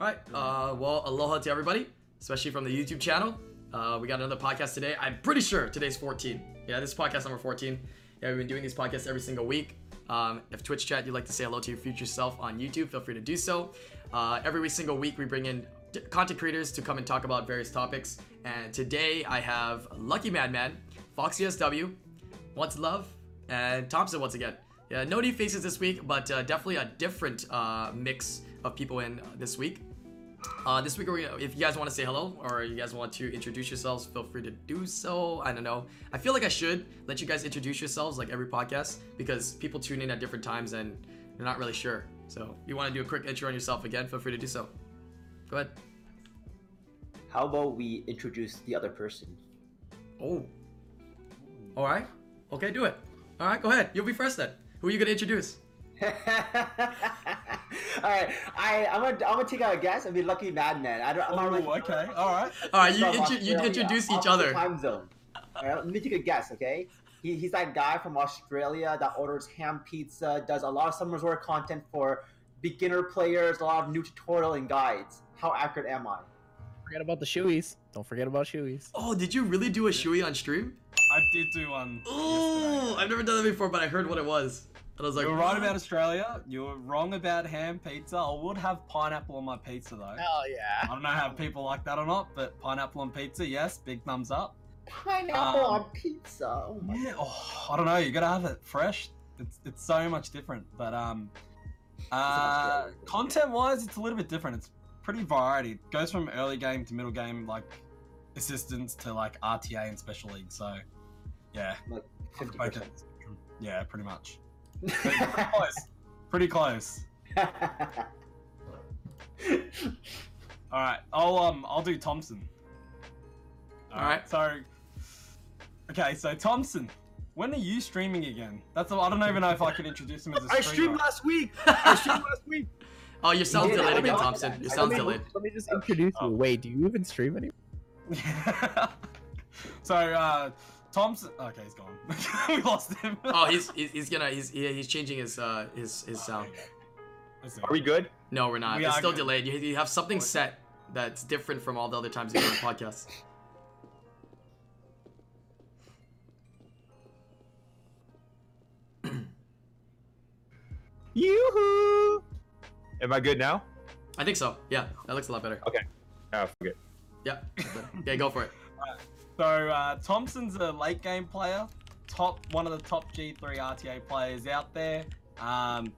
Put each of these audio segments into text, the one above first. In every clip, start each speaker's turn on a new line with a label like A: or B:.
A: All right. Uh, well, aloha to everybody, especially from the YouTube channel. Uh, we got another podcast today. I'm pretty sure today's 14. Yeah, this is podcast number 14. Yeah, we've been doing these podcasts every single week. Um, if Twitch chat, you'd like to say hello to your future self on YouTube, feel free to do so. Uh, every single week, we bring in content creators to come and talk about various topics. And today, I have Lucky Madman, Foxy SW, What's Love, and Thompsin once again. Yeah, no new faces this week, but uh, definitely a different uh, mix of people in this week. Uh, this week, we're gonna- if you guys want to say hello or you guys want to introduce yourselves, feel free to do so. I don't know. I feel like I should let you guys introduce yourselves like every podcast because people tune in at different times and they're not really sure. So, if you want to do a quick intro on yourself again, feel free to do so. Go ahead.
B: How about we introduce the other person?
A: Oh. All right. Okay, do it. All right, go ahead. You'll be first then. Who are you gonna introduce?
B: All right, I I'm gonna I'm gonna take a guess and be lucky madman. I don't. I'm not
C: Oh,
B: really
C: okay, all right.
A: All right, you
B: from
A: intro- you introduce each other.
B: Time zone. All right, let me take a guess. Okay, he, he's that guy from Australia that orders ham pizza, does a lot of Summoners War content for beginner players, a lot of new tutorial and guides. How accurate am I?
D: forget about the shoeys. Don't forget about shoeies.
A: Oh, did you really do a shoey on stream?
C: I did do one.
A: Oh,
C: yesterday.
A: I've never done that before, but I heard what it was. And I was like,
C: You're right about Australia. You're wrong about ham pizza. I would have pineapple on my pizza though.
D: Hell yeah.
C: I don't know how people like that or not, but pineapple on pizza, yes, big thumbs up.
B: Pineapple
C: Um,
B: on pizza. Oh my
C: Yeah, oh, I don't know. You gotta have it fresh. It's it's so much different. But um, uh, content wise, it's a little bit different. It's pretty variety. It goes from early game to middle game, like assistance to like RTA and special league. So yeah,
B: Like
C: 50%. yeah, pretty much. Pretty close. Pretty close. All right, I'll um I'll do Thompsin.
A: All right.
C: So, okay, so Thompsin, when are you streaming again? That's I don't even know if I can introduce him as a streamer.
D: I streamed last week. I streamed last week.
A: Oh, your sound's
B: Yeah,
A: delayed
B: I
A: again. Thompsin. Your
B: I
A: sound's delayed.
D: Let me just introduce
C: Oh.
D: you. Wait, do you even stream anymore?
C: so uh Thompsin. Okay, he's gone. we lost him.
A: Oh, he's he's, he's gonna he's he's changing his uh his his sound.
C: Let's.
D: Are we good?
A: No, we're not.
C: We
A: it's
C: are
A: still
C: good.
A: delayed. You, you have something set that's different from all the other times you do on podcasts.
E: Yoo-hoo! Am I good now?
A: I think so. Yeah, that looks a lot better. Okay.
E: Oh, forget.
A: Yeah. Okay, go for it.
C: So uh, Thompsin's a late game player, top one of the top G3 RTA players out there. Um,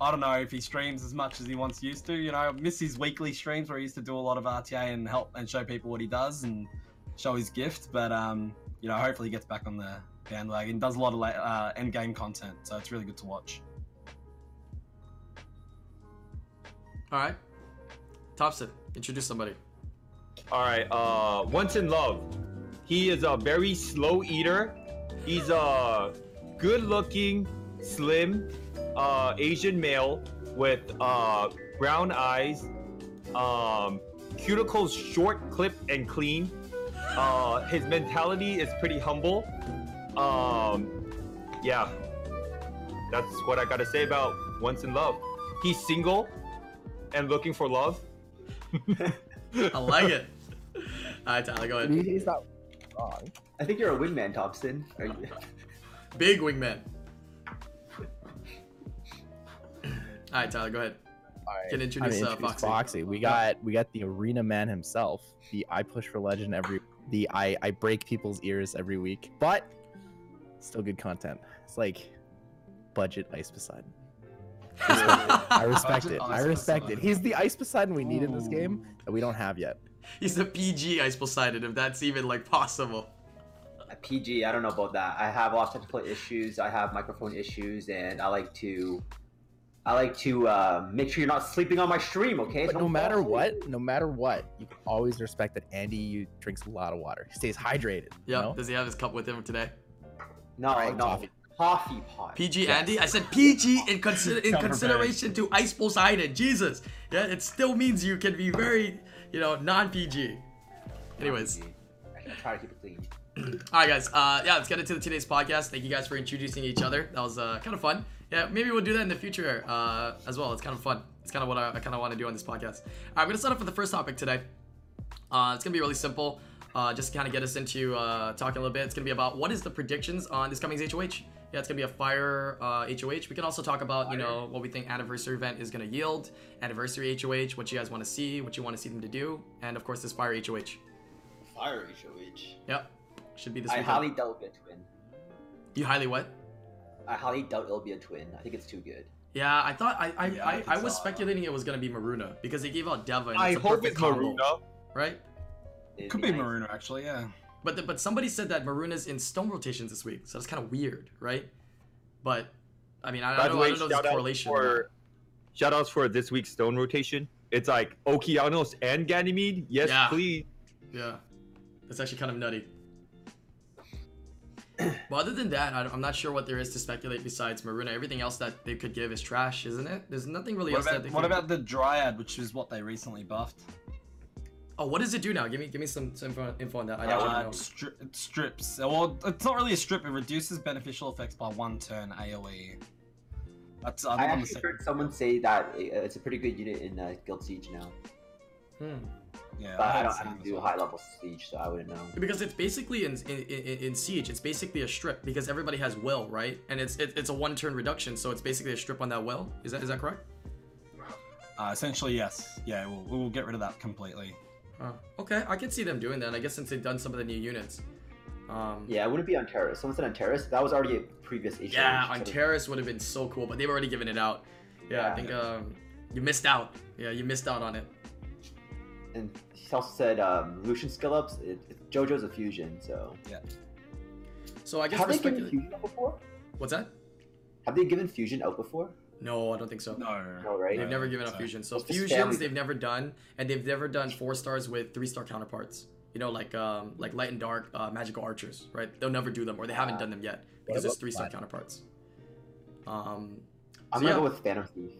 C: I don't know if he streams as much as he once used to. You know, I miss his weekly streams where he used to do a lot of RTA and help and show people what he does and show his gift. But um, you know, hopefully he gets back on the bandwagon. Does a lot of la- uh, end game content, so it's really good to watch.
A: All right. Thompsin, introduce somebody.
E: All right. Uh, once in love. He is a very slow eater. He's a good-looking, slim, uh, Asian male with uh, brown eyes, um, cuticles short, clipped, and clean. Uh, his mentality is pretty humble. Um, yeah, that's what I gotta say about once in love. He's single and looking for love.
A: I like it. All right, Tyler, go ahead.
D: He's not wrong.
B: I think you're a wingman, Thompsin. Are you?
A: Big wingman. All right, Tyler, go ahead.
D: All right.
A: Can introduce,
D: I'm
A: uh,
D: gonna introduce
A: Foxy.
D: Foxy. We got we got the arena man himself. The I push for legend every the I I break people's ears every week, but still good content. It's like budget Ice Poseidon. I respect
C: Budget
D: it. I
C: Ice
D: respect it. He's the Ice Poseidon we need in this game that we don't have yet.
A: He's a PG Ice Poseidon, if that's even like possible.
B: A PG, I don't know about that. I have a lot of technical issues. I have microphone issues, and I like to, I like to uh, make sure you're not sleeping on my stream. Okay?
D: But
B: Don't
D: no matter
B: asleep.
D: what, no matter what, you always respect that Andy you drinks a lot of water. He stays hydrated. you
A: Yeah.
D: know?
A: Does he have his cup with him today?
B: No,
D: Right,
B: no,
D: coffee.
B: coffee, pot.
A: PG
D: Yes.
A: Andy? I said PG in, consider- in consideration to Ice Poseidon. Jesus. Yeah, it still means you can be very, you know, non PG. Anyways.
B: I can try to keep it clean.
A: All right, guys. Uh, yeah, let's get into today's podcast. Thank you guys for introducing each other. That was uh, kind of fun. yeah, maybe we'll do that in the future uh, as well. It's kind of fun. It's kind of what I, I kind of want to do on this podcast. All right, I'm gonna start off with the first topic today. Uh, it's gonna be really simple. Uh, just to kind of get us into uh, talking a little bit. It's gonna be about what is the predictions on this coming HOH. Yeah, it's gonna be a fire uh, HOH. We can also talk about you know what we think anniversary event is gonna yield, anniversary HOH, what you guys want to see, what you want to see them to do, and of course this fire HOH.
B: Fire HOH.
A: Yep, should be this
B: I
A: weekend.
B: highly doubt it'll be a twin.
A: You highly what?
B: I highly doubt it'll be a twin. I think it's too good.
A: Yeah, I thought I I,
C: Yeah, I
A: I, I was
C: so.
A: speculating it was gonna be Maruna because they gave out Deva and
E: I
A: it's a
E: hope
A: perfect
E: it's
A: combo,
E: Maruna.
A: right?
B: It'd
C: Could be
B: nice.
C: Maruna actually, yeah.
A: But the, but somebody said that Maruna's in stone rotations this week, so that's kind of weird, right? But I mean, I, I
E: By the
A: don't, I don't know if there's
E: shout out
A: correlation. or
E: for shout outs for this week's stone rotation. It's like Okeanos and Ganymede. Yes,
A: Yeah.
E: please.
A: Yeah, that's actually kind of nutty. but other than that, I, am not sure what there is to speculate besides Maruna. Everything else that they could give is trash, isn't it? There's nothing really
C: What
A: else that
C: about,
A: they
C: what
A: could...
C: about the Dryad, which is what they recently buffed?
A: Oh, what does it do now? Give me give me some, some info, info on that. I
B: Uh,
A: actually
C: Uh,
A: know.
C: stri- it strips. Well, it's not really a strip. It reduces beneficial effects by one turn AOE. That's I
B: I
C: think on the
B: actually heard someone say that it's a pretty good unit in uh, Guild Siege now.
A: Hmm.
C: Yeah,
B: But I
C: heard
B: don't, I
C: same
B: don't do
C: well.
B: high level Siege, so I wouldn't know.
A: Because it's basically in, in in in siege, it's basically a strip because everybody has will, right? And it's it, it's a one turn reduction, so it's basically a strip on that will. Is that is that correct?
C: Uh, essentially, yes. Yeah, we'll, we'll get rid of that completely.
A: Uh, okay, I can see them doing that. I guess since they've done some of the new units. Um,
B: Yeah, it wouldn't be on Terrace. Someone said on Terrace. That was already a previous HOH.
A: Yeah, on Terrace would have been so cool, but they've already given it out. Yeah, I think um, you missed out. Yeah, you missed out on it.
B: And he also said um, Lushen skill ups. It, it, JoJo's a fusion, so. Yeah.
A: So I guess
B: Have they given fusion out before?
A: What's that?
B: Have they given fusion out before?
A: No, I don't think so.
C: No.
B: No, right?
A: They've
C: No,
A: never given up
C: so-
A: fusion. So
B: It's
A: fusions they've never done, and they've never done four stars with three star counterparts. You know, like um, like light and dark uh, magical archers, right? They'll never do them, or they haven't
B: Ah.
A: done them yet because
D: about
A: it's three star counterparts. Um,
B: I'm gonna
A: yeah.
B: go with Phantom Thief.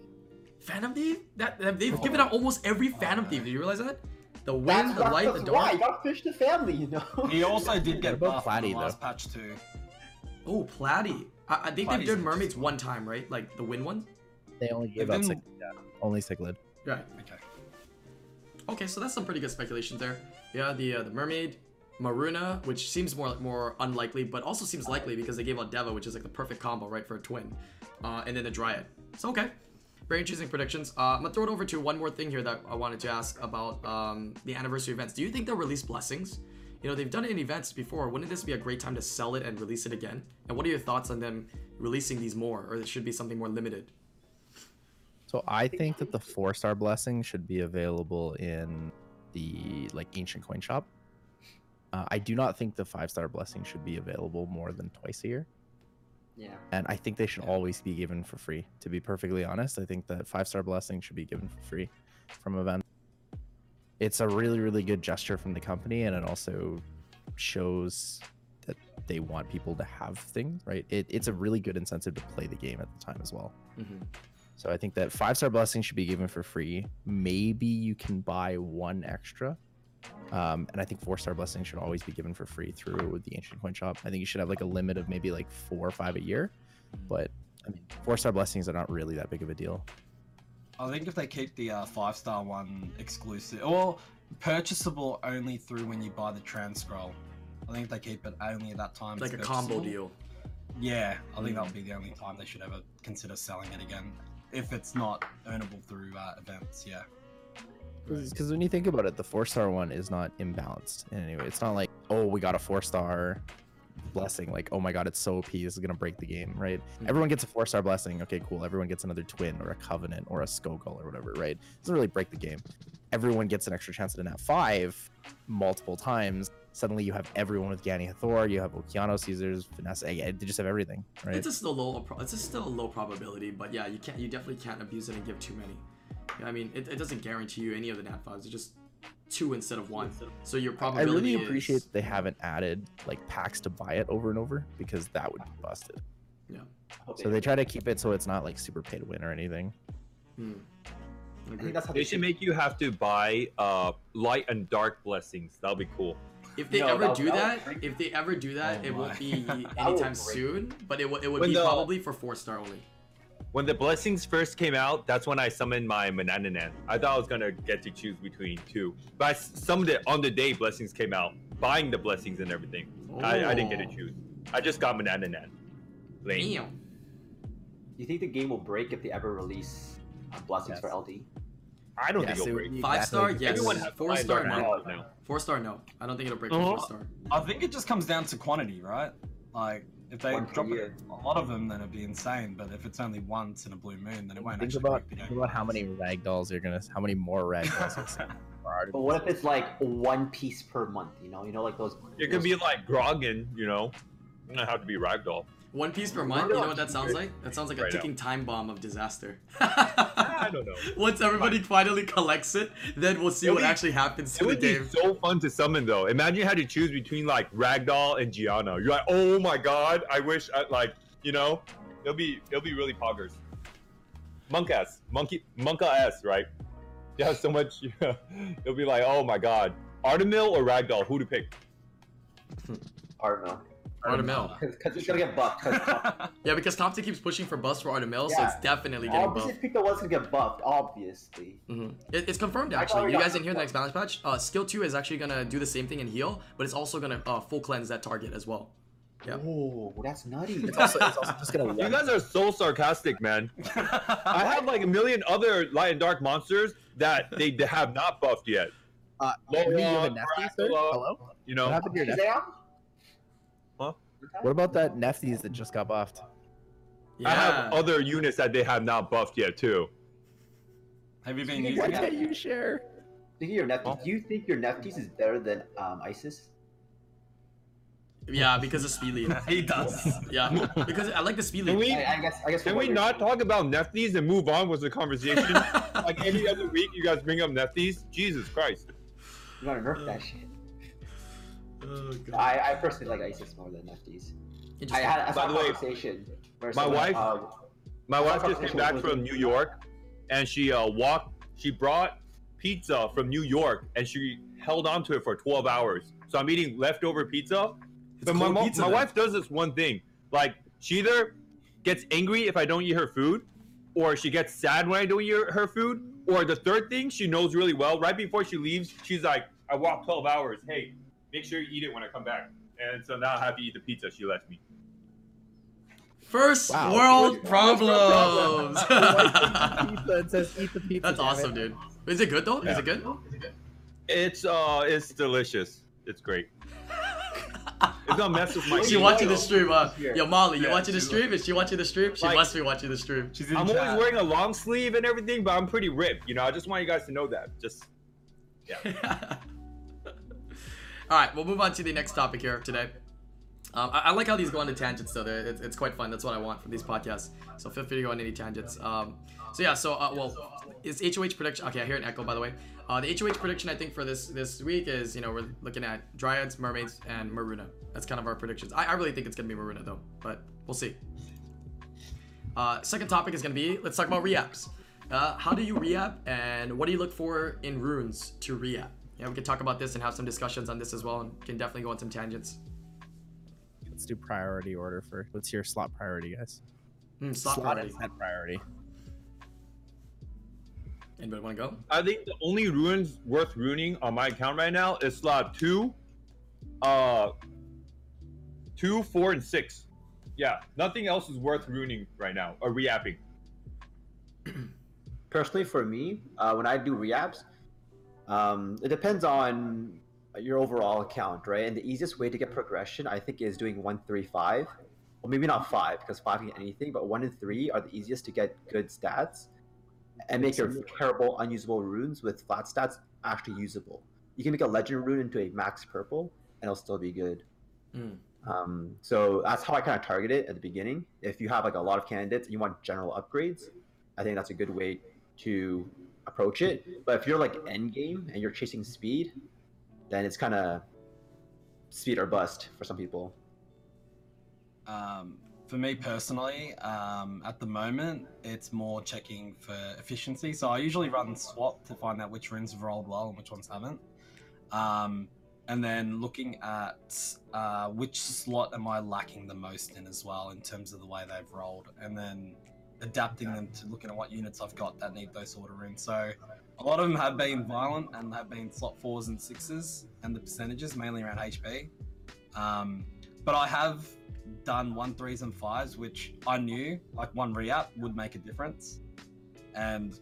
A: Phantom Thief? That, that- they've given
C: Oh.
A: out almost every Phantom Thief. Did you realize that? The wind, the light, the
B: that's why.
A: dark.
B: You gotta finish the family, you know?
C: He also did get
D: What about
C: buffed in the last patch too.
A: Oh, Platy. I, I think they've done mermaids one time, right? Like the wind one.
D: They only gave
C: They've
D: out
C: been-
D: six. Yeah, only Cichlid.
A: Right.
C: Okay.
A: Okay, so that's some pretty good speculation there. Yeah, the uh, the mermaid, Maruna, which seems more more unlikely, but also seems likely because they gave out Deva, which is like the perfect combo, right, for a twin. Uh, and then the Dryad. So okay, very interesting predictions. Uh, I'm gonna throw it over to one more thing here that I wanted to ask about um, the anniversary events. Do you think they'll release blessings? You know, they've done it in events before. Wouldn't this be a great time to sell it and release it again? And what are your thoughts on them releasing these more, or it should be something more limited?
D: So I think that the four star blessing should be available in the like ancient coin shop. Uh, I do not think the five star blessing should be available more than twice a year,
B: yeah.
D: and I think they should
C: Yeah.
D: always be given for free. To be perfectly honest, I think that five star blessing should be given for free from event. It's a really really good gesture from the company, and it also shows that they want people to have things. Right? It, it's a really good incentive to play the game at the time as well.
A: Mm-hmm.
D: So I think that five star blessing should be given for free. Maybe you can buy one extra. Um, and I think four star blessing should always be given for free through the ancient coin shop. I think you should have like a limit of maybe like four or five a year. But I mean, four star blessings are not really that big of a deal.
C: I think if they keep the uh, five star one exclusive or purchasable only through when you buy the trans scroll. I think if they keep it only at that time.
A: Like a combo deal.
C: Yeah, I think
A: Mm.
C: that would be the only time they should ever consider selling it again. If it's not earnable through uh, events, yeah.
D: Because when you think about it, the four star one is not imbalanced in any way. It's not like, oh, we got a four star blessing. Like, oh my god, it's so OP. This is gonna break the game, right?
A: Mhm.
D: Everyone gets a four star blessing. Okay, cool. Everyone gets another twin or a covenant or a Skogul or whatever, right? doesn't really break the game. Everyone gets an extra chance at a nat five multiple times. Suddenly you have everyone with Gani Hathor. You have Okeanos, Caesars, Vanessa. They just have everything, right?
A: It's just a low. It's just still a low probability, but yeah, you can't. You definitely can't abuse it and give too many. I mean, it, it doesn't guarantee you any of the nat fives. It just two instead of one. So your probability.
D: I
A: probability.
D: really appreciate
A: Is,
D: that they haven't added like packs to buy it over and over because that would be busted.
A: yeah.
D: So they try to keep it so it's not like super pay to win or anything.
A: Hmm.
B: I think that's how
E: They should make you have to buy uh light and dark blessings. That'll be cool.
A: If they
B: No,
A: ever
B: that-
A: do
B: that would
A: that, if they ever do that,
C: Oh
A: it
C: my.
A: won't be anytime soon. But it, w- it would
E: When
A: be
E: the-
A: probably for four star only.
E: When the blessings first came out, that's when I summoned my Manannan. I thought I was gonna get to choose between two, but I s- summoned it on the day blessings came out, buying the blessings and everything. I, I didn't get to choose. I just got Manannan. Lame.
A: Damn.
F: Do you think the game will break if they ever release uh, blessings for LD?
E: I don't
D: Yes,
E: think
D: it
E: it'll
D: would
E: break.
D: be
A: Five star,
D: like
A: yes.
E: Everyone has
A: Four
E: buy
A: star,
E: Dark
A: no.
E: Now.
A: Four star, no. I don't think it'll break
C: Uh-huh.
A: four star.
C: I think it just comes down to quantity, right? Like if they drop it, a lot of them, then it'd be insane. But if it's only once in a blue moon, then it won't
D: Think
C: actually
D: about
C: break
D: think about how many rag dolls you're gonna, how many more rag dolls. you'll see for
F: But what if it's like one piece per month? You know, you know, like those.
E: It could be like Grogan, you know. It doesn't have to be Ragdoll.
A: One piece per month. You know what that sounds like? That sounds like a
E: Right now.
A: ticking time bomb of disaster.
E: I don't know.
A: Once everybody finally collects it, then we'll see
E: It'll
A: what
E: be-
A: actually happens
E: It
A: to the
E: would be so fun to summon though. Imagine you had to choose between like Ragdoll and Gianna. You're like, oh my god, I wish I like, you know, it'll be it'll be really poggers. Monk S, monkey, Monka S, right? You have so much. it'll be like, oh my god, Artamiel or Ragdoll, who to pick?
F: Artamiel.
A: Artamiel.
F: Because it's gonna get buffed.
A: Yeah, because Thompsin keeps pushing for buffs for Artamiel, so it's definitely getting
F: obviously,
A: buffed.
F: Pika was gonna get buffed, obviously.
A: hmm It, it's confirmed actually. You guys didn't hear the next balance patch? Uh, skill two is actually gonna do the same thing and heal, but it's also gonna uh, full cleanse that target as well. Yeah.
F: Oh, that's nutty.
D: It's also, it's also just gonna.
E: You guys are so sarcastic, man. I have like a million other light and dark monsters that they, they have not buffed yet.
D: Uh,
E: Laura,
D: you have a Nefty. Hello.
E: You
D: What
E: know,
D: happened to your Nefty?
F: Shazam?
E: Huh?
D: What about that Nephthys that just got buffed?
A: Yeah.
E: I have other units that they have not buffed yet too.
C: Have you been
F: Why
C: using
D: Why can't you share?
F: Speaking of your Nephthys,
E: Huh?
F: do you think your Nephthys is better than um, ISIS?
A: Yeah, because of speed lead.
C: he does.
A: Yeah, because I like the speed
E: Can we
F: I, I guess. I guess.
E: can we not
F: you're-
E: talk about Nephthys and move on with the conversation? like every other week, you guys bring up Nephthys. Jesus Christ!
F: You're gonna nerf that shit.
A: Oh, God.
F: I, I personally like ISIS more than Nephthys. I had I
E: By the
F: a
E: way,
F: conversation
E: my wife-
F: uh,
E: My wife just came back from. New York, and she uh, walked. She brought pizza from New York, and she held on to it for 12 hours. So I'm eating leftover pizza.
A: It's
E: but my, mo-
A: pizza
E: my
A: then.
E: wife does this one thing. Like she either gets angry if I don't eat her food, or she gets sad when I don't eat her- her food, or the third thing she knows really well. Right before she leaves, she's like, "I walked 12 hours. Hey, make sure you eat it when I come back." And so now I have to eat the pizza she left me.
A: First
D: Wow.
A: world
E: What's-
A: problems.
E: what's
D: pizza. It says eat the pizza.
A: That's
D: damn it.
A: awesome, dude. Is it good though? Is
E: Yeah.
A: it good?
E: It's uh, it's delicious. It's great. It's gonna mess with my.
A: She
E: eating,
A: watching the stream, uh, yo Molly, you
C: Yeah,
A: watching the
C: she's
A: stream? Is she watching the stream? She
E: Like-
A: must be watching the stream.
C: She's in
E: I'm
C: chat.
E: always wearing a long sleeve and everything, but I'm pretty ripped. You know, I just want you guys to know that. Just
A: All right, we'll move on to the next topic here today. Um, I, I like how these go the tangents, though. It's, it's quite fun. That's what I want from these podcasts. So feel free to go on any tangents. Um, so yeah, so uh, well, is HOH prediction? Okay, I hear an echo by the way. Uh, the HOH prediction I think for this this week is you know we're looking at Dryads, Mermaids, and Maruna. That's kind of our predictions. I, I really think it's gonna be Maruna though, but we'll see. Uh, second topic is gonna be let's talk about reaps. Uh, how do you reap, and what do you look for in runes to reap? Yeah, we can talk about this and have some discussions on this as well, and can definitely go on some tangents.
D: Let's do priority order first. What's your slot priority, guys?
A: Hmm, slot
D: slot
A: priority.
D: and set priority.
A: Anybody want to go?
E: I think the only ruins worth ruining on my account right now is slot two, uh, two, four, and six. Yeah, nothing else is worth ruining right now or reapping.
F: personally for me uh, when i do reapps um, it depends on your overall account right? And the easiest way to get progression i think is doing one three five. Or maybe not five because five can get anything but one and three are the easiest to get good stats and make your terrible unusable runes with flat stats actually usable. You can make a legend rune into a max purple and it'll still be good.
A: Hmm.
F: um, so that's how i kind of target it at the beginning. If you have like a lot of candidates and you want general upgrades I think that's a good way to approach it. But if you're like end game and you're chasing speed, then it's kind of speed or bust for some people.
C: Um, for me personally, um, at the moment, it's more checking for efficiency. So I usually run swap to find out which runes have rolled well and which ones haven't. Um, and then looking at uh, which slot am I lacking the most in as well in terms of the way they've rolled. And then adapting them to looking at what units I've got that need those sort of runes. So a lot of them have been violent and have been slot fours and sixes, and the percentages mainly around HP. Um, but I have done one threes and fives, which I knew like one re-up would make a difference, and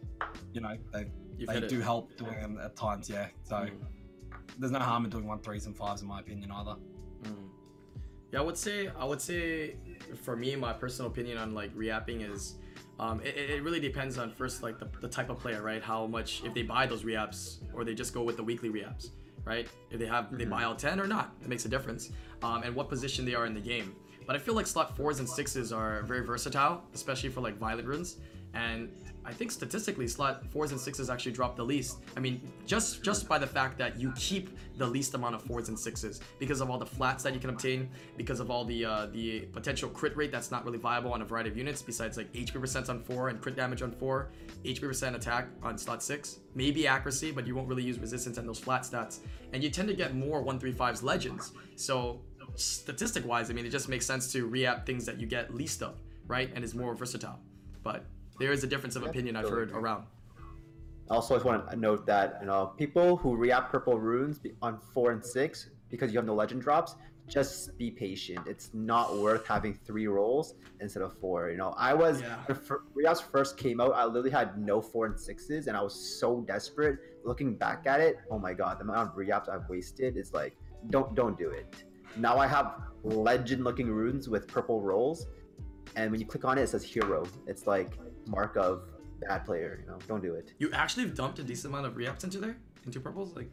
C: you know they
A: You've
C: they
A: hit it.
C: do help doing them at times. Yeah, so
A: Mm.
C: there's no harm in doing one threes and fives in my opinion either.
A: Mm. Yeah, I would say I would say for me, my personal opinion on like reapping is, um, it, it really depends on first like the, the type of player, right? How much if they buy those reaps or they just go with the weekly reaps, right? If they have they buy all ten or not, it makes a difference, um, and what position they are in the game. But I feel like slot fours and sixes are very versatile, especially for like violent runes. And I think statistically, slot fours and sixes actually drop the least. I mean, just just by the fact that you keep the least amount of fours and sixes because of all the flats that you can obtain, because of all the uh, the potential crit rate that's not really viable on a variety of units. Besides like HP percent on four and crit damage on four, HP percent attack on slot six, maybe accuracy, but you won't really use resistance and those flat stats. And you tend to get more one three fives legends. So statistic wise, I mean, it just makes sense to re-app things that you get least of, right? And is more versatile. But there is a difference of opinion I've heard around.
F: I Also, I just want to note that you know people who react purple runes on four and six because you have no legend drops. Just be patient. It's not worth having three rolls instead of four. You know, I was
A: Yeah.
F: when fir- first came out. I literally had no four and sixes, and I was so desperate. Looking back at it, oh my god, the amount of reaps I've wasted is like, don't don't do it. Now I have legend-looking runes with purple rolls, and when you click on it, it says hero. It's like mark of bad player. You know, don't do it.
A: You actually dumped a decent amount of re-ups into there? Into purples? Like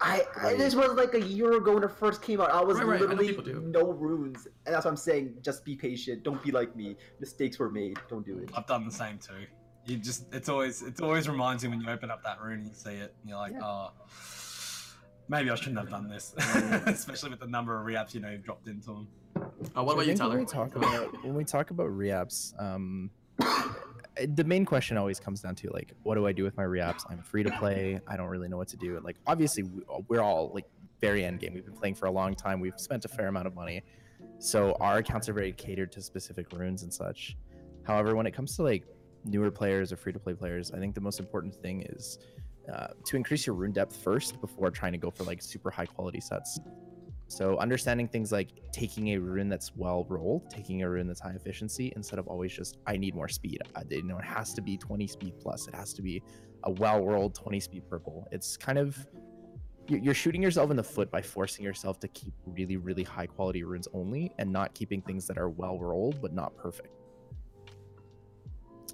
F: I, I this was like a year ago when it first came out. I was
A: Right, right, I
F: literally
A: people do.
F: no runes, and that's what I'm saying. Just be patient. Don't be like me. Mistakes were made. Don't do it.
C: I've done the same too. You just it's always it always reminds you when you open up that rune and you see it, and you're like,
F: Yeah.
C: oh, maybe I shouldn't have done this, especially with the number of reaps you know you've dropped into them.
A: uh, what
D: So
A: about you,
D: think
A: Tyler?
D: When we talk about when we talk about reaps, um, the main question always comes down to like, what do I do with my reaps? I'm free to play. I don't really know what to do. Like, obviously, we- we're all like very end game. We've been playing for a long time. We've spent a fair amount of money, so our accounts are very catered to specific runes and such. However, when it comes to like newer players or free to play players, I think the most important thing is uh, to increase your rune depth first before trying to go for like super high quality sets. So understanding things like taking a rune that's well rolled, taking a rune that's high efficiency, instead of always just I need more speed. Uh, I, you know, it has to be 20 speed plus. It has to be a well rolled 20 speed purple. It's kind of you- you're shooting yourself in the foot by forcing yourself to keep really really high quality runes only and not keeping things that are well rolled but not perfect.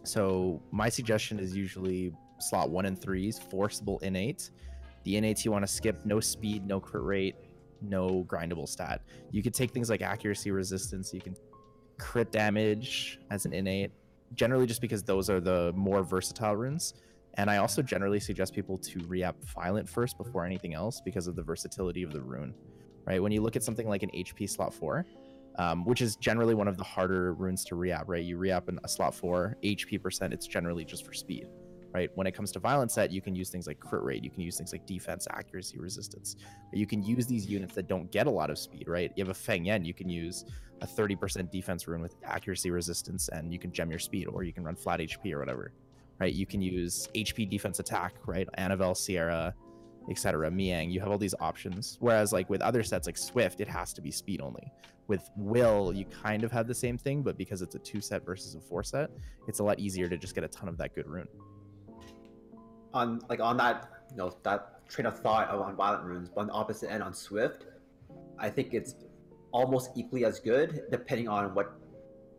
D: So my suggestion is usually slot one and threes, forcible innate. The innates you want to skip, no speed, no crit rate, no grindable stat. You could take things like accuracy, resistance. You can crit damage as an innate. Generally, just because those are the more versatile runes. And I also generally suggest people to re-up violent first before anything else because of the versatility of the rune. Right? When you look at something like an HP slot four, um, which is generally one of the harder runes to re-up, right? You re-up a slot four, HP percent, it's generally just for speed right? When it comes to violent set, you can use things like crit rate, you can use things like defense, accuracy, resistance. You can use these units that don't get a lot of speed, right? You have a Feng Yan, you can use a 30% defense rune with accuracy, resistance, and you can gem your speed, or you can run flat HP or whatever, right? You can use HP defense attack, right? Annabelle, Sierra, etc. Miang, you have all these options. Whereas like with other sets like Swift, it has to be speed only. With Will, you kind of have the same thing, but because it's a two set versus a four set, it's a lot easier to just get a ton of that good rune.
F: On like on that you know that train of thought on violent runes, but on the opposite end on Swift, I think it's almost equally as good depending on what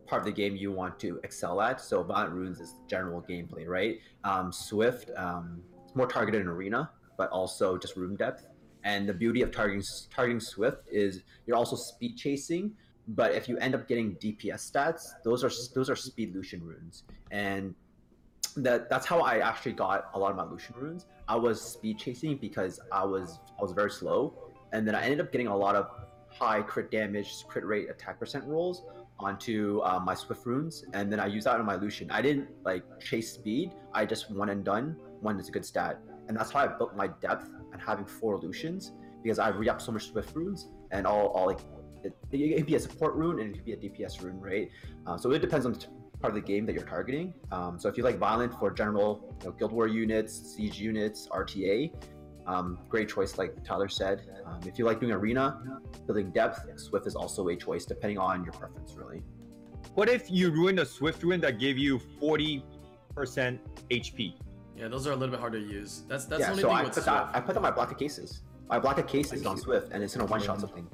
F: part of the game you want to excel at. So violent runes is general gameplay, right? Um, Swift, um, it's more targeted in arena, but also just room depth. And the beauty of targeting targeting Swift is you're also speed chasing. But if you end up getting DPS stats, those are those are speed Lushen runes, and that that's how I actually got a lot of my Lushen runes. I was speed chasing because I was I was very slow, and then I ended up getting a lot of high crit damage, crit rate, attack percent rolls onto uh, my Swift runes, and then I used that on my Lushen. I didn't like chase speed. I just one and done. One is a good stat, and that's how I built my depth and having four Lushens because I re-upped so much Swift runes and all all like it, it could be a support rune and it could be a DPS rune, right? Uh, so it depends on
B: part of the game that you're targeting. Um, so if you like Violent for general you know, Guild War units, Siege units, RTA, um, great choice, like Tyler said. Um, if you like doing Arena, building depth, Swift is also a choice, depending on your preference, really.
E: What if you ruined a Swift ruin that gave you 40% HP?
A: Yeah, those are a little bit harder to use. That's that's the
B: yeah,
A: only
B: so
A: thing
B: I
A: with
B: put
A: Swift.
B: that. I put that on my block of cases. My block of cases on Swift, and it's gonna one shot something.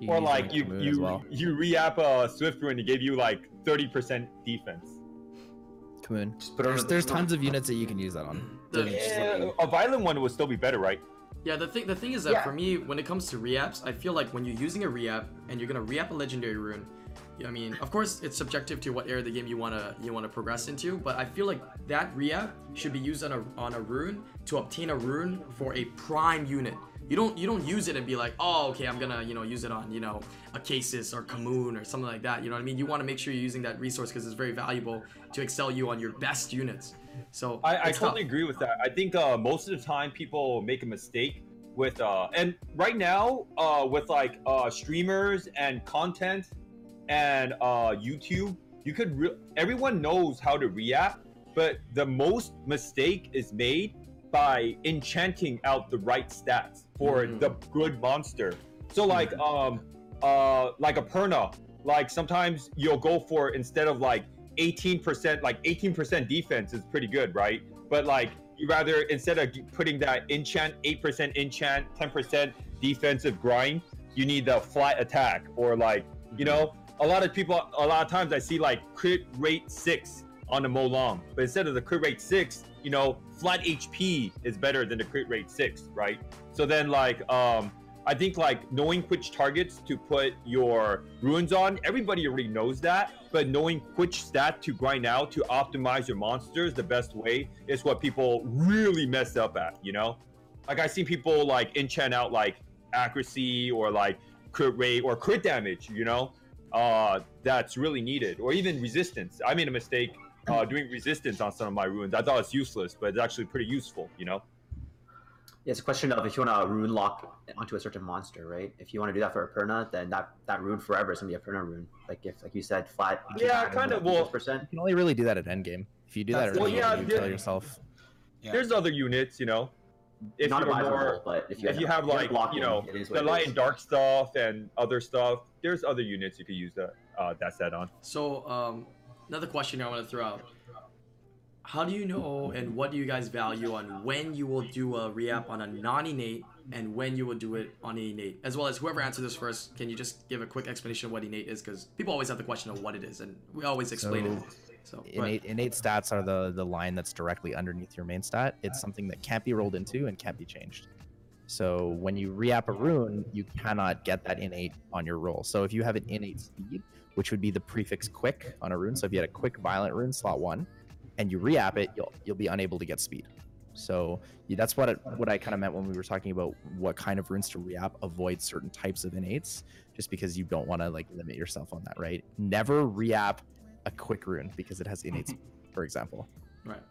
D: You
E: Or like you you
D: well.
E: you re-app a Swift ruin and gave you like 30% defense.
D: Kamoon.
B: Just put it on
G: There's, there's tons of units that you can use that on.
A: The-
E: Yeah, a violent one would still be better, right?
A: Yeah, the thing the thing is that
B: Yeah.
A: for me, when it comes to reaps, I feel like when you're using a reap and you're gonna reap a legendary rune, I mean, of course, it's subjective to what area of the game you wanna you wanna progress into, but I feel like that reap should be used on a on a rune to obtain a rune for a prime unit. You don't you don't use it and be like, oh, okay, I'm gonna you know use it on you know a Casus or Kamoon or something like that. You know what I mean? You want to make sure you're using that resource because it's very valuable to excel you on your best units. So
E: I, I
A: it's tough.
E: totally agree with that. I think uh, most of the time people make a mistake with uh, and right now uh, with like uh, streamers and content and uh, YouTube, you could re- everyone knows how to react, but the most mistake is made by enchanting out the right stats for
A: Mhm.
E: the good monster. So like um uh like a Perna, like sometimes you'll go for instead of like 18% like 18% defense is pretty good, right? But like you rather instead of putting that enchant 8% enchant, 10% defensive grind, you need the flat attack or like, you know, a lot of people a lot of times I see like crit rate 6 on the Molong, but instead of the crit rate 6, you know, flat HP is better than the crit rate 6, right? So then like um I think like knowing which targets to put your runes on, everybody already knows that. But knowing which stat to grind out to optimize your monsters the best way is what people really mess up at, you know? Like I see people like enchant out like accuracy or like crit rate or crit damage, you know? Uh that's really needed. Or even resistance. I made a mistake uh doing resistance on some of my runes. I thought it's useless, but it's actually pretty useful, you know?
B: Yeah, it's a question of if you want to rune lock onto a certain monster, right? If you want to do that for a Perna, then that, that rune forever is gonna be a Perna rune. Like if, like you said, flat.
E: Yeah, kind of, well-
B: percent.
D: You can only really do that at endgame. If you do that
B: That's
D: at
B: the-
D: endgame,
E: Well, yeah,
D: you
E: yeah.
D: kill yourself.
C: Yeah.
E: There's other units, you know. If
B: Not
E: you're
B: advisable,
E: more
B: but if you
E: if you have like
B: blocking,
E: you know
B: it is what
E: the light and dark stuff and other stuff, there's other units you could use that uh, that set on.
A: So, um, another question I want to throw out. How do you know and what do you guys value on when you will do a reap on a non-innate and when you will do it on innate? As well as whoever answered this first, can you just give a quick explanation of what innate is? Because people always have the question of what it is, and we always explain it. So.
D: Innate, innate stats are the the line that's directly underneath your main stat. It's something that can't be rolled into and can't be changed. So when you reap a rune, you cannot get that innate on your roll. So if you have an innate speed, which would be the prefix quick on a rune, so if you had a quick violent rune slot one, and you reap it, you'll you'll be unable to get speed. So yeah, that's what it, what I kind of meant when we were talking about what kind of runes to reap. Avoid certain types of innates, just because you don't want to like limit yourself on that, right? Never reap a quick rune because it has innate, speed, for example.
A: Right.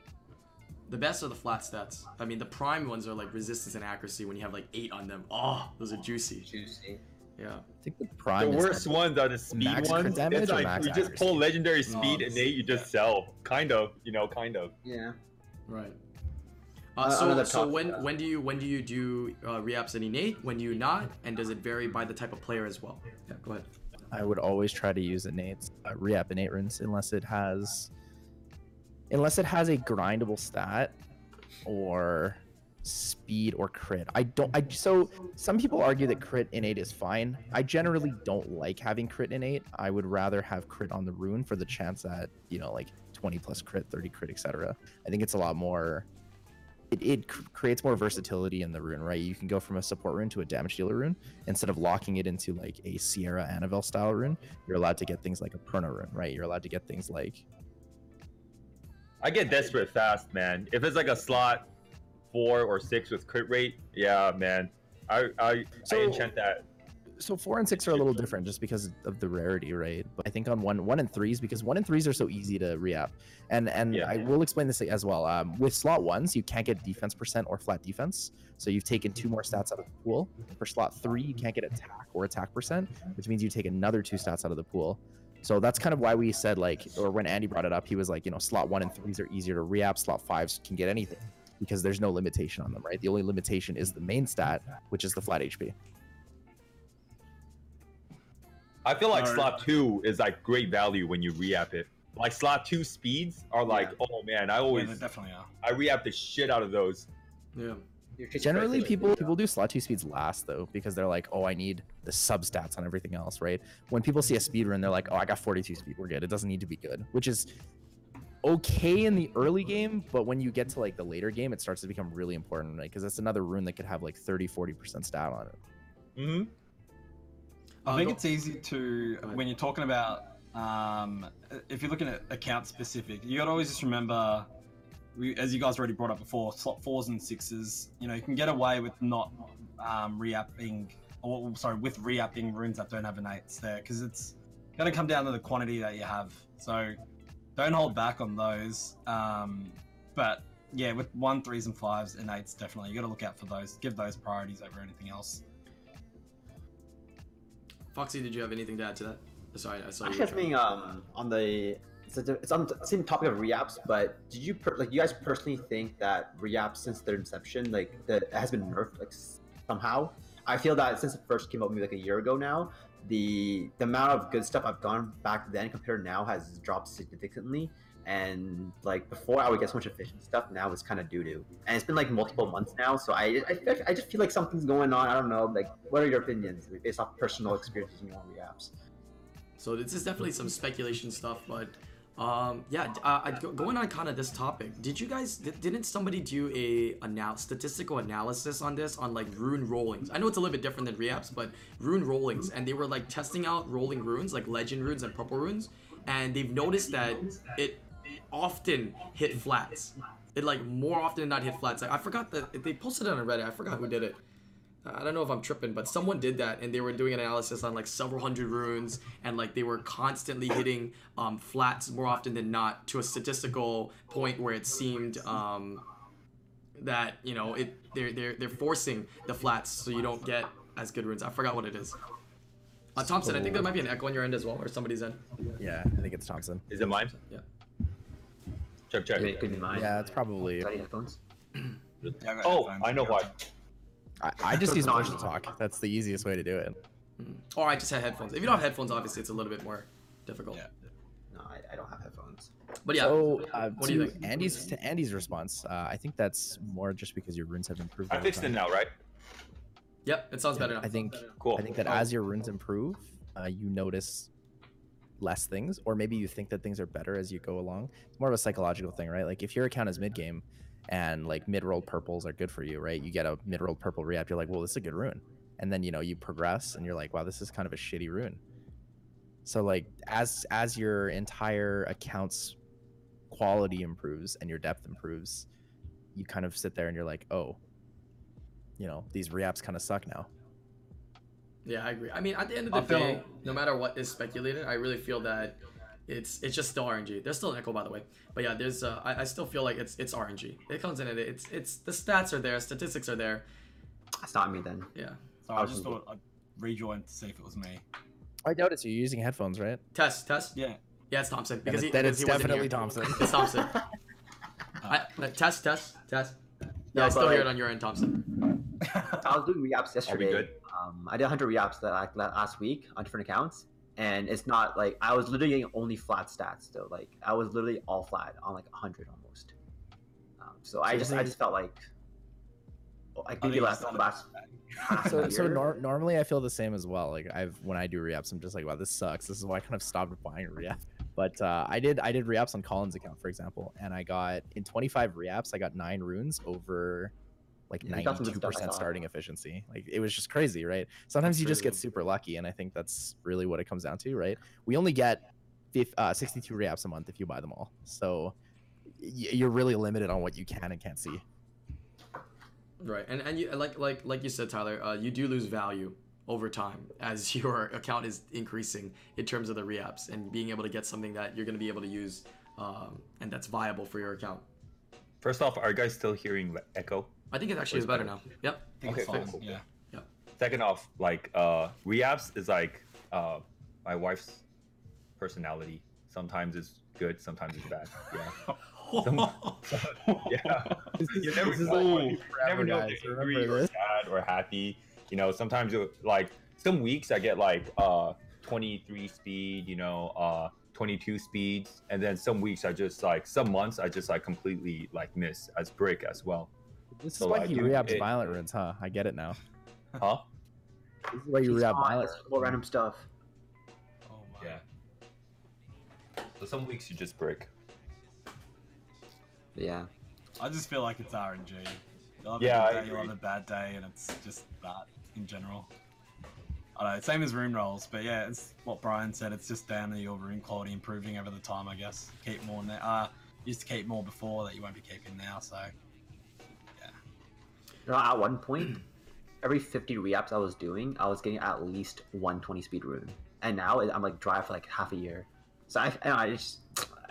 A: The best are the flat stats. I mean, the prime ones are like resistance and accuracy when you have like eight on them. Oh, those are juicy.
B: Juicy.
A: Yeah.
D: I think the prime.
E: the worst
D: that-
E: ones are the speed
D: max
E: ones.
D: damage
E: It's like
D: max
E: you just pull legendary speed
A: No,
E: and they you just sell. Kind of, you know, kind of.
B: Yeah.
A: Right. Uh,
B: Uh,
A: so
B: another
A: so when when do you when do you do uh, reaps and innate? When do you not? And does it vary by the type of player as well? Yeah. Go ahead.
D: I would always try to use innate, uh, reap innate runes unless it has, unless it has a grindable stat, or speed or crit. I don't. I so some people argue that crit innate is fine. I generally don't like having crit innate. I would rather have crit on the rune for the chance that you know like 20 plus crit, 30 crit, etc. I think it's a lot more. It, it cr- creates more versatility in the rune, right? You can go from a support rune to a damage dealer rune instead of locking it into like a Sierra Annabelle style rune. You're allowed to get things like a Perna rune, right? You're allowed to get things like
E: I get desperate fast, man. If it's like a slot four or six with crit rate, yeah, man. I I, I
D: So-
E: enchant that.
D: so four and six are a little different just because of the rarity, right? But I think on one one and threes because one and threes are so easy to re-up, and and
E: Yeah.
D: I will explain this as well. Um, with slot ones, you can't get defense percent or flat defense, so you've taken two more stats out of the pool. For slot three, you can't get attack or attack percent, which means you take another two stats out of the pool. So that's kind of why we said like, or when Andy brought it up, he was like, you know, slot one and threes are easier to re-app. Slot fives can get anything because there's no limitation on them, right? The only limitation is the main stat, which is the flat HP.
E: I feel like
C: Alright.
E: slot two is like great value when you re-app it. Like slot two speeds are like, oh man, I always
C: they definitely are.
E: I re-app the shit out of those.
A: Yeah.
D: Generally, people people do slot two speeds last though because they're like, oh, I need the sub stats on everything else, right? When people see a speed run, they're like, oh, I got 42 speed, we're good. It doesn't need to be good, which is okay in the early game, but when you get to like the later game, it starts to become really important, right? Because that's another rune that could have like 30, 40% stat on it.
E: hmm
C: I
A: Uh,
C: think it's easy to when you're talking about um, if you're looking at account specific, you got to always just remember, we, as you guys already brought up before, slot fours and sixes. You know, you can get away with not um, re-apping, or sorry, with re-apping runes that don't have innates there, because it's going to come down to the quantity that you have. So don't hold back on those. Um, but yeah, with one, threes, and fives, and eights, definitely you got to look out for those. Give those priorities over anything else.
A: Foxy, did you have anything to add to that? Sorry, I saw you.
F: Actually,
A: were
F: being um on the it's, a, it's on the same topic of reapps, but did you per, like you guys personally think that reapps since their inception like that has been nerfed like somehow? I feel that since it first came out maybe like a year ago now, the the amount of good stuff I've gone back then compared now has dropped significantly. And like before, I would get so much efficient stuff. Now it's kind of doo doo, and it's been like multiple months now. So I, I I just feel like something's going on. I don't know. Like, what are your opinions based off personal experiences in your own apps?
A: So this is definitely some speculation stuff, but um, yeah. Uh, going on kind of this topic, did you guys di- didn't somebody do a anal- statistical analysis on this on like rune rollings? I know it's a little bit different than reaps, but rune rollings, and they were like testing out rolling runes, like legend runes and purple runes, and they've noticed that it often hit flats. It like more often than not hit flats. Like, I forgot that they posted it on Reddit. I forgot who did it. I don't know if I'm tripping, but someone did that, and they were doing an analysis on like several hundred runes, and like they were constantly hitting um, flats more often than not to a statistical point where it seemed um, that you know it they're they're they're forcing the flats so you don't get as good runes. I forgot what it is. Uh, Thompsin, I think there might be an echo on your end as well, or somebody's end.
D: Yeah, I think it's Thompsin.
E: Is it mine?
A: Yeah.
E: Check, check.
F: It could be mine.
D: Yeah, it's probably.
F: Any headphones?
C: Yeah, I got
E: Oh,
C: headphones.
E: I know why.
D: I, I just use
F: Not
D: push to talk. That's the easiest way to do it.
A: Or I just had headphones. If you don't have headphones, obviously it's a little bit more difficult.
C: Yeah.
F: No, I, I don't have headphones.
A: But yeah,
D: So uh,
A: What
D: to
A: do you think?
D: Andy's to Andy's response, uh, I think that's more just because your runes have improved.
E: I
D: over
E: fixed it now, right?
A: yep, it sounds better now.
D: I think
E: Cool.
D: I think that
A: Oh.
D: as your runes improve, uh, you notice less things, or maybe you think that things are better as you go along. It's more of a psychological thing, right? Like if your account is mid game, and like mid rolled purples are good for you, right? You get a mid rolled purple react, you're like, well, this is a good rune, and then you know you progress, and you're like, wow, this is kind of a shitty rune. So like as as your entire account's quality improves and your depth improves, you kind of sit there and you're like, oh, you know, these reaps kind of suck now.
A: Yeah, I agree. I mean, at the end of the
C: I feel-
A: day, no matter what is speculated, I really feel that it's it's just still RNG. There's still an echo, by the way. But yeah, there's uh, I, I still feel like it's it's RNG. It comes in and it's it's the stats are there, statistics are there.
F: That's not me then.
A: Yeah.
C: So I just thought I'd rejoin to see if it was me.
D: I doubt it's you using headphones, right?
A: Test test.
C: Yeah.
A: Yeah, it's
D: Thompsin
A: because
D: it-
A: he,
D: then it's
A: he
D: definitely
A: here.
D: Thompsin.
A: It's Thompsin. I, uh, test test test. Yeah, I still
F: but,
A: hear it on your end, Thompsin.
F: I was doing
E: reaps
F: yesterday.
E: good?
F: Um, I did 100 reaps that like last week on different accounts, and it's not like I was literally getting only flat stats though. Like I was literally all flat on like 100 almost. Um, so I just
D: you
F: I just felt like well, like
C: I
F: maybe
C: think
F: last
C: it's not a
F: last
D: so so nor- normally I feel the same as well. Like I've when I do reaps, I'm just like, wow, this sucks. This is why I kind of stopped buying reaps. But uh, I did I did reaps on Colin's account, for example, and I got in 25 reaps, I got nine runes over like
F: Yeah, you got some good
D: 92
F: stuff, I
D: percent starting efficiency. Like it was just crazy, right? Sometimes you just get super lucky, and I think that's really what it comes down to, right? We only get fif- uh, 62 reaps a month if you buy them all, so y- you're really limited on what you can and can't see.
A: Right, and and you like like like you said, Tyler, uh, you do lose value over time as your account is increasing in terms of the reaps and being able to get something that you're going to be able to use um, and that's viable for your account.
E: First off, are you guys still hearing the echo?
A: I think it actually is better now. Yep.
C: I think
E: Okay,
C: it's
E: cool,
C: fine.
E: cool, cool.
C: Yeah.
E: Second off, like uh reapps is like uh my wife's personality. Sometimes it's good, sometimes it's bad. Yeah. Some- yeah.
D: This is,
E: You never
D: this
E: know.
D: like
E: You
D: forever,
E: never know
D: guys.
E: if they're angry or sad or happy. You know, sometimes it, like some weeks I get like uh 23 speed, you know, uh 22 speeds, and then some weeks I just like some months I just like completely like miss as brick as well.
D: This is
E: So,
D: why
E: like,
D: he
E: it- it-
D: violent runes, huh? I get it now.
E: Huh?
D: This is why you
B: He's
D: violent.
B: this little random stuff.
C: Oh my.
E: Yeah. So some weeks you just break.
B: Yeah.
C: I just feel like it's RNG. You'll have
E: Yeah,
C: a
E: I
C: good day, you'll have a bad day, and it's just that in general. I don't know, same as room rolls, but yeah, it's what Brian said. It's just down to your room quality improving over the time, I guess. Keep more now. Uh, used to keep more before that you won't be keeping now, so
F: You know, at one point, every 50 re-ups I was doing, I was getting at least 120 speed rune. And now I'm like dry for like half a year. So I, I, know, I just,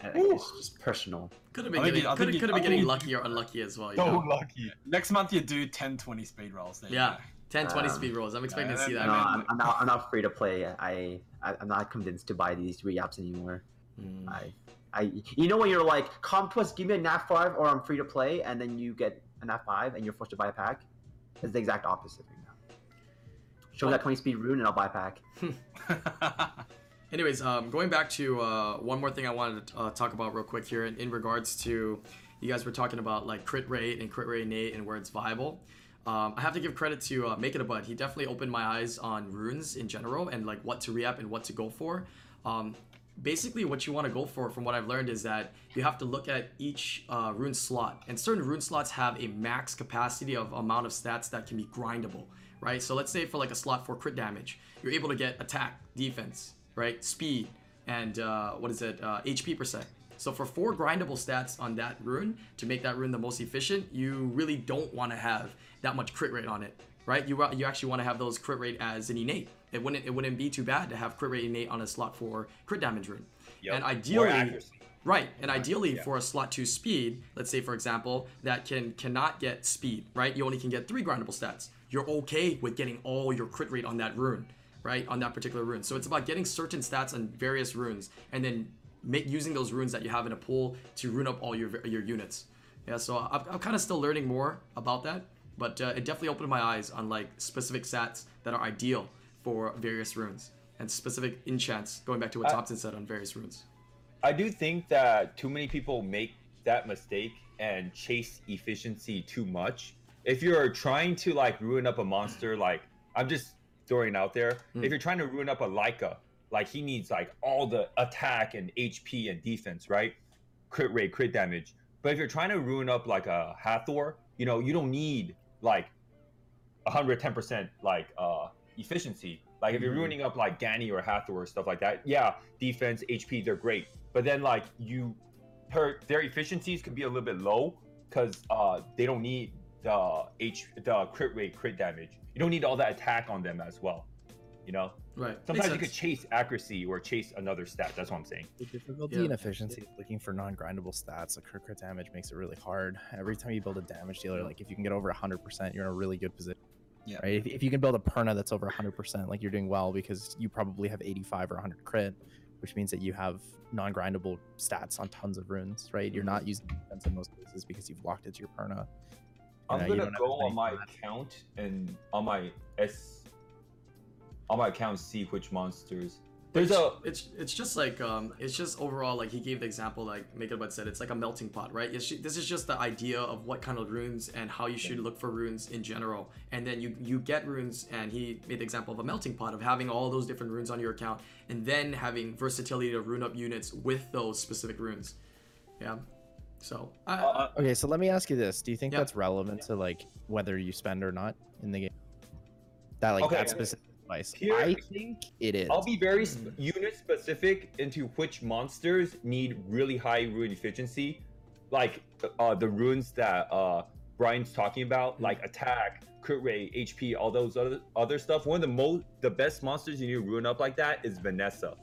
F: I, it's just personal.
A: Could have been getting,
C: you-
A: could have
C: you-
A: could have been getting lucky or unlucky as well. You
E: So
A: know?
E: lucky.
C: next month you do 10, 20 speed rolls. There
A: Yeah.
C: go.
A: 10, 20
F: Um,
A: speed rolls. I'm expecting to see
C: that-
A: that.
F: No,
C: mean-
F: I'm, I'm not. I'm not free to play. I, I I'm not convinced to buy these re-ups anymore.
A: Mm.
F: I, I, you know when you're like, Com2uS, give me a Nat five, or I'm free to play, and then you get a Nat five, and you're forced to buy a pack. It's the exact opposite right now. Show me that 20 speed rune, and I'll buy a pack.
A: Anyways, um, going back to uh, one more thing I wanted to uh, talk about real quick here in, in regards to you guys were talking about like crit rate and crit rate Nate and where it's viable. Um, I have to give credit to uh, Make It a Bud. He definitely opened my eyes on runes in general and like what to re-up and what to go for. Um, basically, what you want to go for, from what I've learned, is that you have to look at each uh, rune slot, and certain rune slots have a max capacity of amount of stats that can be grindable, right? So let's say for like a slot for crit damage, you're able to get attack, defense, right, speed, and uh, what is it, uh, HP percent. So for four grindable stats on that rune to make that rune the most efficient, you really don't want to have that much crit rate on it, right? You you actually want to have those crit rate as an innate. It wouldn't it wouldn't be too bad to have crit rate innate on a slot for crit damage rune.
E: Yep.
A: And ideally. Right, and ideally
E: Yeah.
A: for a slot two speed, let's say for example, that can cannot get speed, right? You only can get three grindable stats. You're okay with getting all your crit rate on that rune, right? On that particular rune. So it's about getting certain stats on various runes and then make using those runes that you have in a pool to rune up all your your units. Yeah, so I'm, I'm kind of still learning more about that, but uh, it definitely opened my eyes on like specific stats that are ideal for various runes and specific enchants. Going back to what
E: I-
A: Thompsin said on various runes.
E: I do think that too many people make that mistake and chase efficiency too much. If you're trying to like ruin up a monster, like I'm just throwing out there.
A: Hmm.
E: If you're trying to ruin up a Laika, like he needs like all the attack and HP and defense, right? Crit rate, crit damage. But if you're trying to ruin up like a Hathor, you know, you don't need like 110% like uh efficiency. Like if you're
A: Mhm.
E: ruining up like Gani or Hathor or stuff like that, yeah, defense, HP, they're great. But then like you, her their efficiencies could be a little bit low because uh they don't need the H the crit rate, crit damage. You don't need all that attack on them as well. You know,
A: Right.
E: Sometimes you could chase accuracy or chase another stat. That's what I'm saying.
D: The difficulty
A: Yeah.
D: and efficiency of looking for non-grindable stats, like crit crit damage, makes it really hard. Every time you build a damage dealer, like if you can get over 100%, you're in a really good position.
C: Yeah.
D: Right? If, if you can build a Perna that's over 100%, like you're doing well because you probably have 85 or 100 crit, which means that you have non-grindable stats on tons of runes, right? You're mm-hmm. not using defense in most cases because you've locked it to your Perna.
E: I'm
D: Yeah, you
E: gonna go on my
D: stats.
E: account and on my S on my account see which monsters. There's
A: it's,
E: a
A: it's it's just like um it's just overall like he gave the example like Make It Bud said it's like a melting pot right it's, this is just the idea of what kind of runes and how you should look for runes in general and then you you get runes and he made the example of a melting pot of having all those different runes on your account and then having versatility to rune up units with those specific runes yeah so I,
E: uh,
D: Okay, so let me ask you this: Do you think
A: Yeah.
D: that's relevant to like whether you spend or not in the game? That like
E: Okay.
D: that specific advice.
E: Here-
D: I think it is.
E: I'll be very sp- unit specific into which monsters need really high rune efficiency, like uh, the runes that uh, Brian's talking about, like attack, crit rate, HP, all those other other stuff. One of the most, the best monsters you need to rune up like that is Vanessa,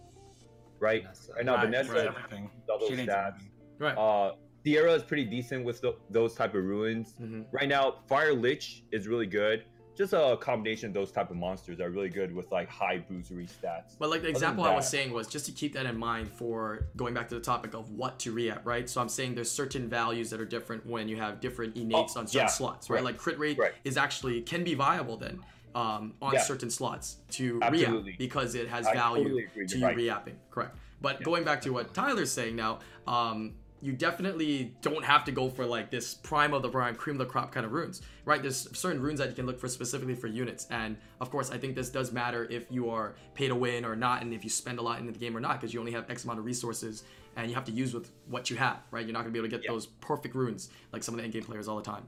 E: right?
F: Vanessa.
E: Right now,
C: Right,
E: Vanessa
C: right,
E: has
C: everything.
E: double
C: She
E: stats.
A: right
E: Uh, Sierra is pretty decent with tho- those type of ruins.
A: Mhm.
E: Right now, Fire Lich is really good. Just a combination of those type of monsters are really good with like high bruisery stats.
A: But like the example
E: than
A: I was saying was just to keep that in mind for going back to the topic of what to re-up, right? So I'm saying there's certain values that are different when you have different innates
E: Oh,
A: on certain
E: yeah,
A: slots, right?
E: right,
A: Like crit rate
E: right.
A: is actually can be viable then um, on
E: Yeah.
A: certain slots to
E: Absolutely.
A: re-up because it has
E: I
A: value
E: totally
A: to
E: you're right.
A: re-upping. Correct. But going back to what Tyler's saying now, um, you definitely don't have to go for like this prime of the prime, cream of the crop kind of runes, right? There's certain runes that you can look for specifically for units, and of course, I think this does matter if you are pay to win or not, and if you spend a lot into the game or not, because you only have X amount of resources, and you have to use with what you have, right? You're not gonna be able to get
E: Yeah.
A: those perfect runes like some of the end game players all the time.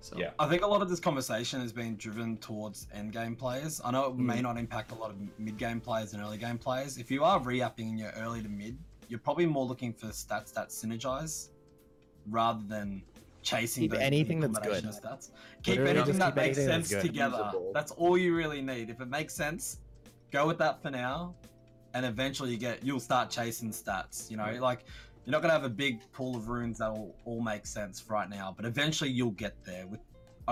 A: So
E: Yeah.
C: I think a lot of this conversation has been driven towards end game players. I know it may mm. not impact a lot of mid game players and early game players. If you are re-upping in your early to mid, you're probably more looking for stats that synergize rather than chasing
D: Keep anything that's good.
C: of stats. Keep
D: Literally
C: anything that
D: keep
C: makes
D: anything
C: sense
D: good.
C: together.
F: Usable.
C: That's all you really need. If it makes sense, go with that for now, and eventually you get you'll start chasing stats. You know, mm-hmm. like you're not gonna have a big pool of runes that will all make sense right now, but eventually you'll get there with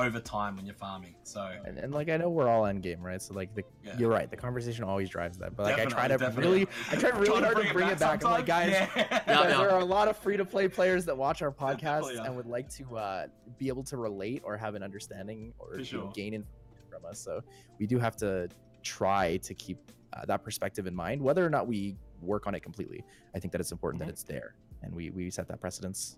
C: over time when you're farming. So
D: And, and like I know we're all end game, right? So like the
C: Yeah.
D: you're right. The conversation always drives that. But like I try to
C: Definitely,
D: really. I try really hard to bring it back. I'm like, guys.
C: Yeah.
A: Yeah,
D: guys,
A: yeah.
D: there are a lot of free to play players that watch our podcast
C: yeah.
D: and would like to uh, be able to relate or have an understanding or
C: For
D: you know,
C: sure.
D: gain information from us. So we do have to try to keep uh, that perspective in mind, whether or not we work on it completely. I think that it's important that it's there, and we we set that precedence.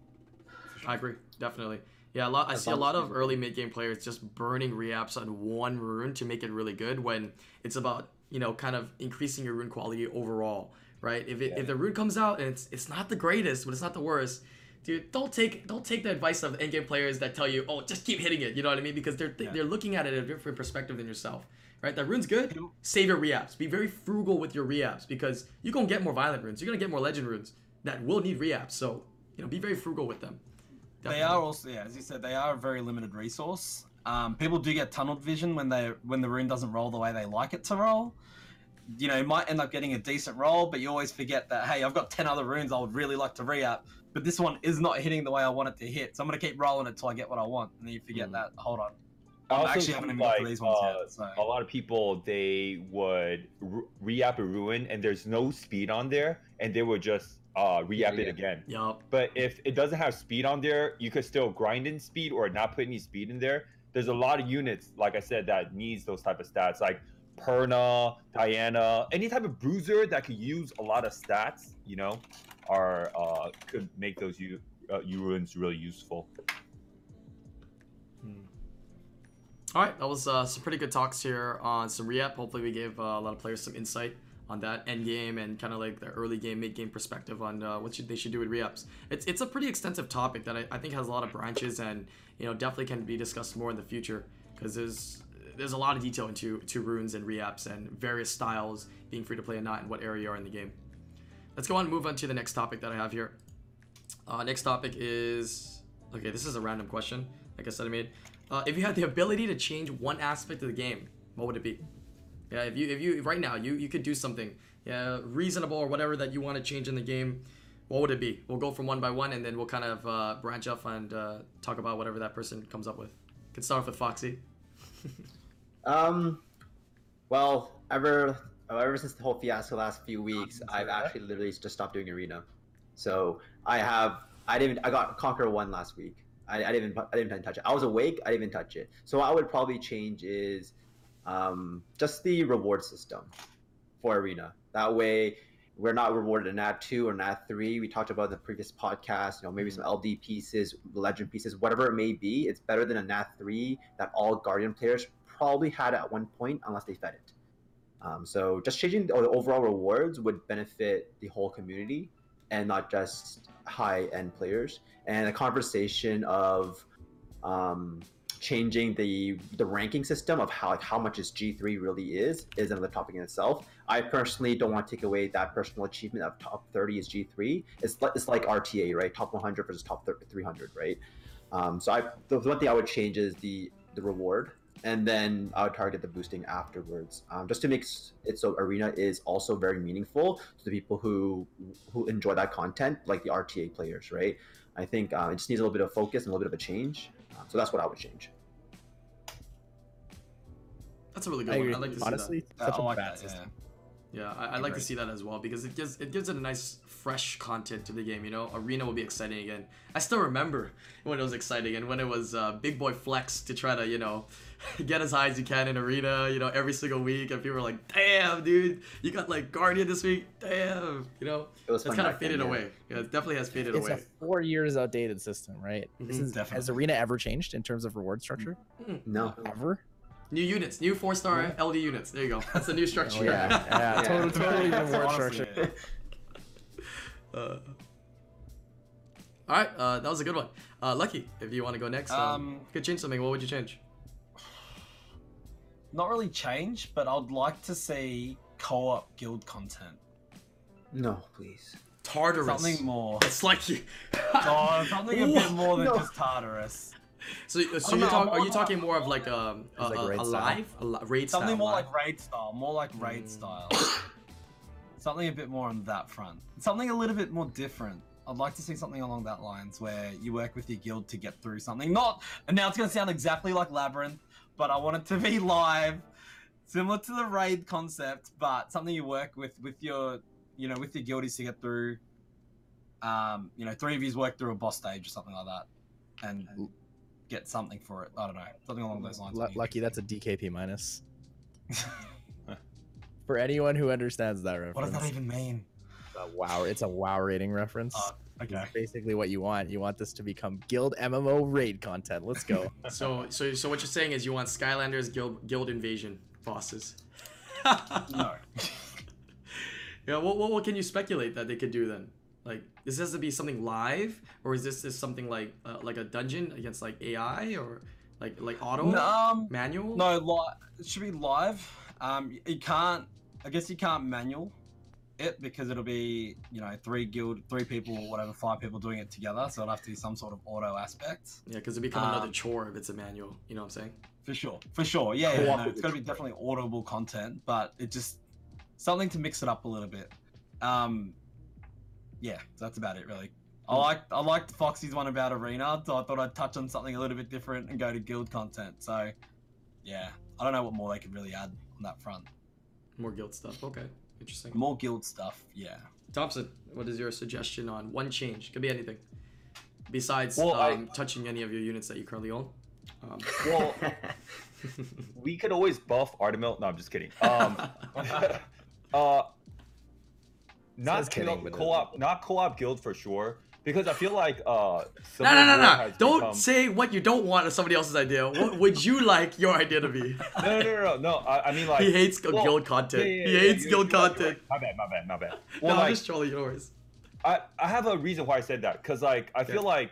A: I agree, definitely. Yeah, a lot. I see a lot of early mid game players just burning reaps on one rune to make it really good. When it's about you know kind of increasing your rune quality overall, right? If it,
E: Yeah.
A: if the rune comes out and it's it's not the greatest, but it's not the worst, dude, don't take don't take the advice of end game players that tell you, oh, just keep hitting it. You know what I mean? Because they're
C: Yeah.
A: they're looking at it at a different perspective than yourself. Right, that rune's good. Save your reaps. Be very frugal with your reaps because you're gonna get more violent runes. You're gonna get more legend runes that will need reaps. So you know, be very frugal with them.
C: They are also, yeah, as you said, they are a very limited resource. Um, people do get tunneled vision when they when the rune doesn't roll the way they like it to roll. You know, you might end up getting a decent roll, but you always forget that hey, I've got ten other runes I would really like to re-up, but this one is not hitting the way I want it to hit, so I'm gonna keep rolling it till I get what I want, and then you forget
A: Mm.
C: that. Hold on,
E: I
C: actually haven't even got to
E: like,
C: these ones
E: uh,
C: yet. So.
E: a lot of people they would re-up a ruin and there's no speed on there and they would just uh re-up
F: Yeah,
E: it again.
A: Yup.
E: but if it doesn't have speed on there you could still grind in speed or not put any speed in there. There's a lot of units like i said that needs those type of stats like perna diana any type of bruiser that could use a lot of stats you know are uh could make those u uh, U ruins really useful.
A: All right, that was uh, some pretty good talks here on some re-up. Hopefully, we gave uh, a lot of players some insight on that end game and kind of like the early game, mid game perspective on uh, what should, they should do with re-ups. It's it's a pretty extensive topic that I, I think has a lot of branches and you know definitely can be discussed more in the future because there's there's a lot of detail into to runes and re-ups and various styles being free to play and not and what area you are in the game. Let's go on and move on to the next topic that I have here. Uh, next topic is okay. This is a random question. Like I said, I made. Uh, if you had the ability to change one aspect of the game, what would it be? Yeah, if you if you right now you you could do something, yeah, reasonable or whatever that you want to change in the game, what would it be? We'll go from one by one, and then we'll kind of uh, branch off and uh, talk about whatever that person comes up with. Can start off with Foxy.
F: Um, well, ever ever since the whole fiasco last few weeks, I've
D: Sorry, what?
F: actually literally just stopped doing arena. So I have I didn't I got Conquer one last week. I, I didn't I didn't even touch it. I was awake. I didn't even touch it. So what I would probably change is um, just the reward system for arena. That way. We're not rewarded in Nat 2 or Nat 3. We talked about in the previous podcast, you know, maybe some LD pieces, legend pieces, whatever it may be. It's better than a Nat 3 that all Guardian players probably had at one point unless they fed it. Um, so just changing the overall rewards would benefit the whole community and not just high end players. And a conversation of um, changing the the ranking system of how like how much is G three really is is another topic in itself. I personally don't want to take away that personal achievement of top thirty is G three. It's like it's like RTA right, top one hundred versus top three hundred right. Um, so I the one thing I would change is the the reward and then I would target the boosting afterwards, um, just to make it so arena is also very meaningful to the people who who enjoy that content, like the RTA players, right? I think uh, it just needs a little bit of focus and a little bit of a change. So that's what I would change.
A: That's a really good
D: I
A: one. I like to see
D: Honestly,
C: Uh,
D: such
C: I
D: a
C: like
D: bad
C: that,
D: system.
C: Yeah.
A: that. I, I like to see that as well because it gives it gives it a nice fresh content to the game. You know, arena will be exciting again. I still remember when it was exciting and when it was uh, big boy flex to try to you know get as high as you can in arena. You know, every single week, and people were like, "Damn, dude, you got like Guardian this week. Damn." You know,
F: It was
A: it's kind of
F: back then,
A: faded
F: yeah.
A: away. Yeah, it definitely has faded
D: It's
A: away.
D: a four years outdated system, right? This
A: Mhm.
D: is has arena ever changed in terms of reward structure?
F: No.
D: Ever?
A: New units, new four star LD units. There you go. That's the new structure.
D: Oh yeah, yeah,
F: Yeah.
D: totally, totally
C: That's
D: reward structure.
A: Uh, all right, uh, that was a good one. Uh, Lucky, if you want to go next, um,
C: Um,
A: you could change something. What would you change?
C: Not really change, but I'd like to see co-op guild content.
F: No, please.
A: Tartarus.
C: Something more.
A: It's like you.
C: Oh, something a bit more than
F: No.
C: just Tartarus.
A: So, so you're
C: know,
A: talk, are you
C: more-
A: talking more of like um, a,
D: It's like
A: a,
D: raid
A: a
D: style.
A: live, a li- raid
C: Something
A: style
C: more
A: live?
C: like raid style, more like raid
A: Mm.
C: style. something a bit more on that front. Something a little bit more different. I'd like to see something along that lines where you work with your guild to get through something. Not, and now it's going to sound exactly like Labyrinth, but I want it to be live, similar to the raid concept, but something you work with with your, you know, with your guildies to get through. Um, you know, three of yous work through a boss stage or something like that, and get something for it. I don't know, something along those lines.
D: Lu-
C: would be a
D: lucky, that's a DKP minus. For anyone who understands that reference.
C: what does that even mean?
D: a wow, it's a wow rating reference.
C: Oh, okay.
D: It's basically what you want. You want this to become guild MMO raid content. Let's go.
A: So, so, so what you're saying is you want Skylanders guild guild invasion bosses.
C: No.
A: Yeah, what, what, what can you speculate that they could do then? Like, this has to be something live, or is this, this something like uh, like a dungeon against like AI or like like auto
C: No, um,
A: manual?
C: no, li- it should be live. Um, you can't. I guess you can't manual it because it'll be you know three guild, three people or whatever, five people doing it together. So it'll have to be some sort of auto aspect
A: Yeah, because it become another
C: Um,
A: chore if it's a manual. You know what I'm saying?
C: for sure. For sure, yeah, yeah no,
F: Co-op
C: it's got to be definitely audible content, but it just something to mix it up a little bit. Um, yeah, so that's about it really. I like I liked Foxy's one about arena, so I thought I'd touch on something a little bit different and go to guild content. So, yeah, I don't know what more they could really add on that front.
A: More guild stuff. Okay, interesting.
C: More guild stuff, yeah.
A: Thompsin, what is your suggestion on one change? Could be anything. Besides
E: Well, I-
A: um, touching any of your units that you currently own. Um,
E: Well, we could always buff Artamiel. No, I'm just kidding. Um, uh,
D: Says
E: not
D: kidding,
E: co-
D: but it-
E: co-op, not co-op guild for sure. Because I feel like uh,
A: no, no, no, no! Don't
E: become-
A: say what you don't want as somebody else's idea. What would you like your idea to be?
E: No, no, no, no, no. I, I mean like
A: he hates
E: well,
A: guild content.
E: yeah, yeah,
A: he hates
E: you're-
A: guild
E: you're
A: content.
E: you're right. My bad, my bad, my bad.
A: No,
E: Well,
A: I'm just trolling yours.
E: I, I have a reason why I said that because like I feel like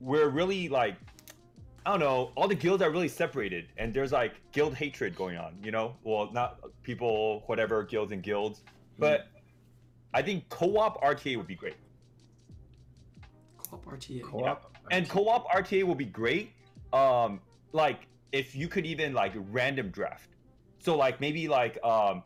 E: we're really like I don't know all the guilds are really separated and there's like guild hatred going on you know? Well not people whatever guilds and guilds but I think co-op RTA would be great.
A: Co-op RTA.
D: Co-op.
E: and co-op RTA will be great um like if you could even like random draft. So like maybe like um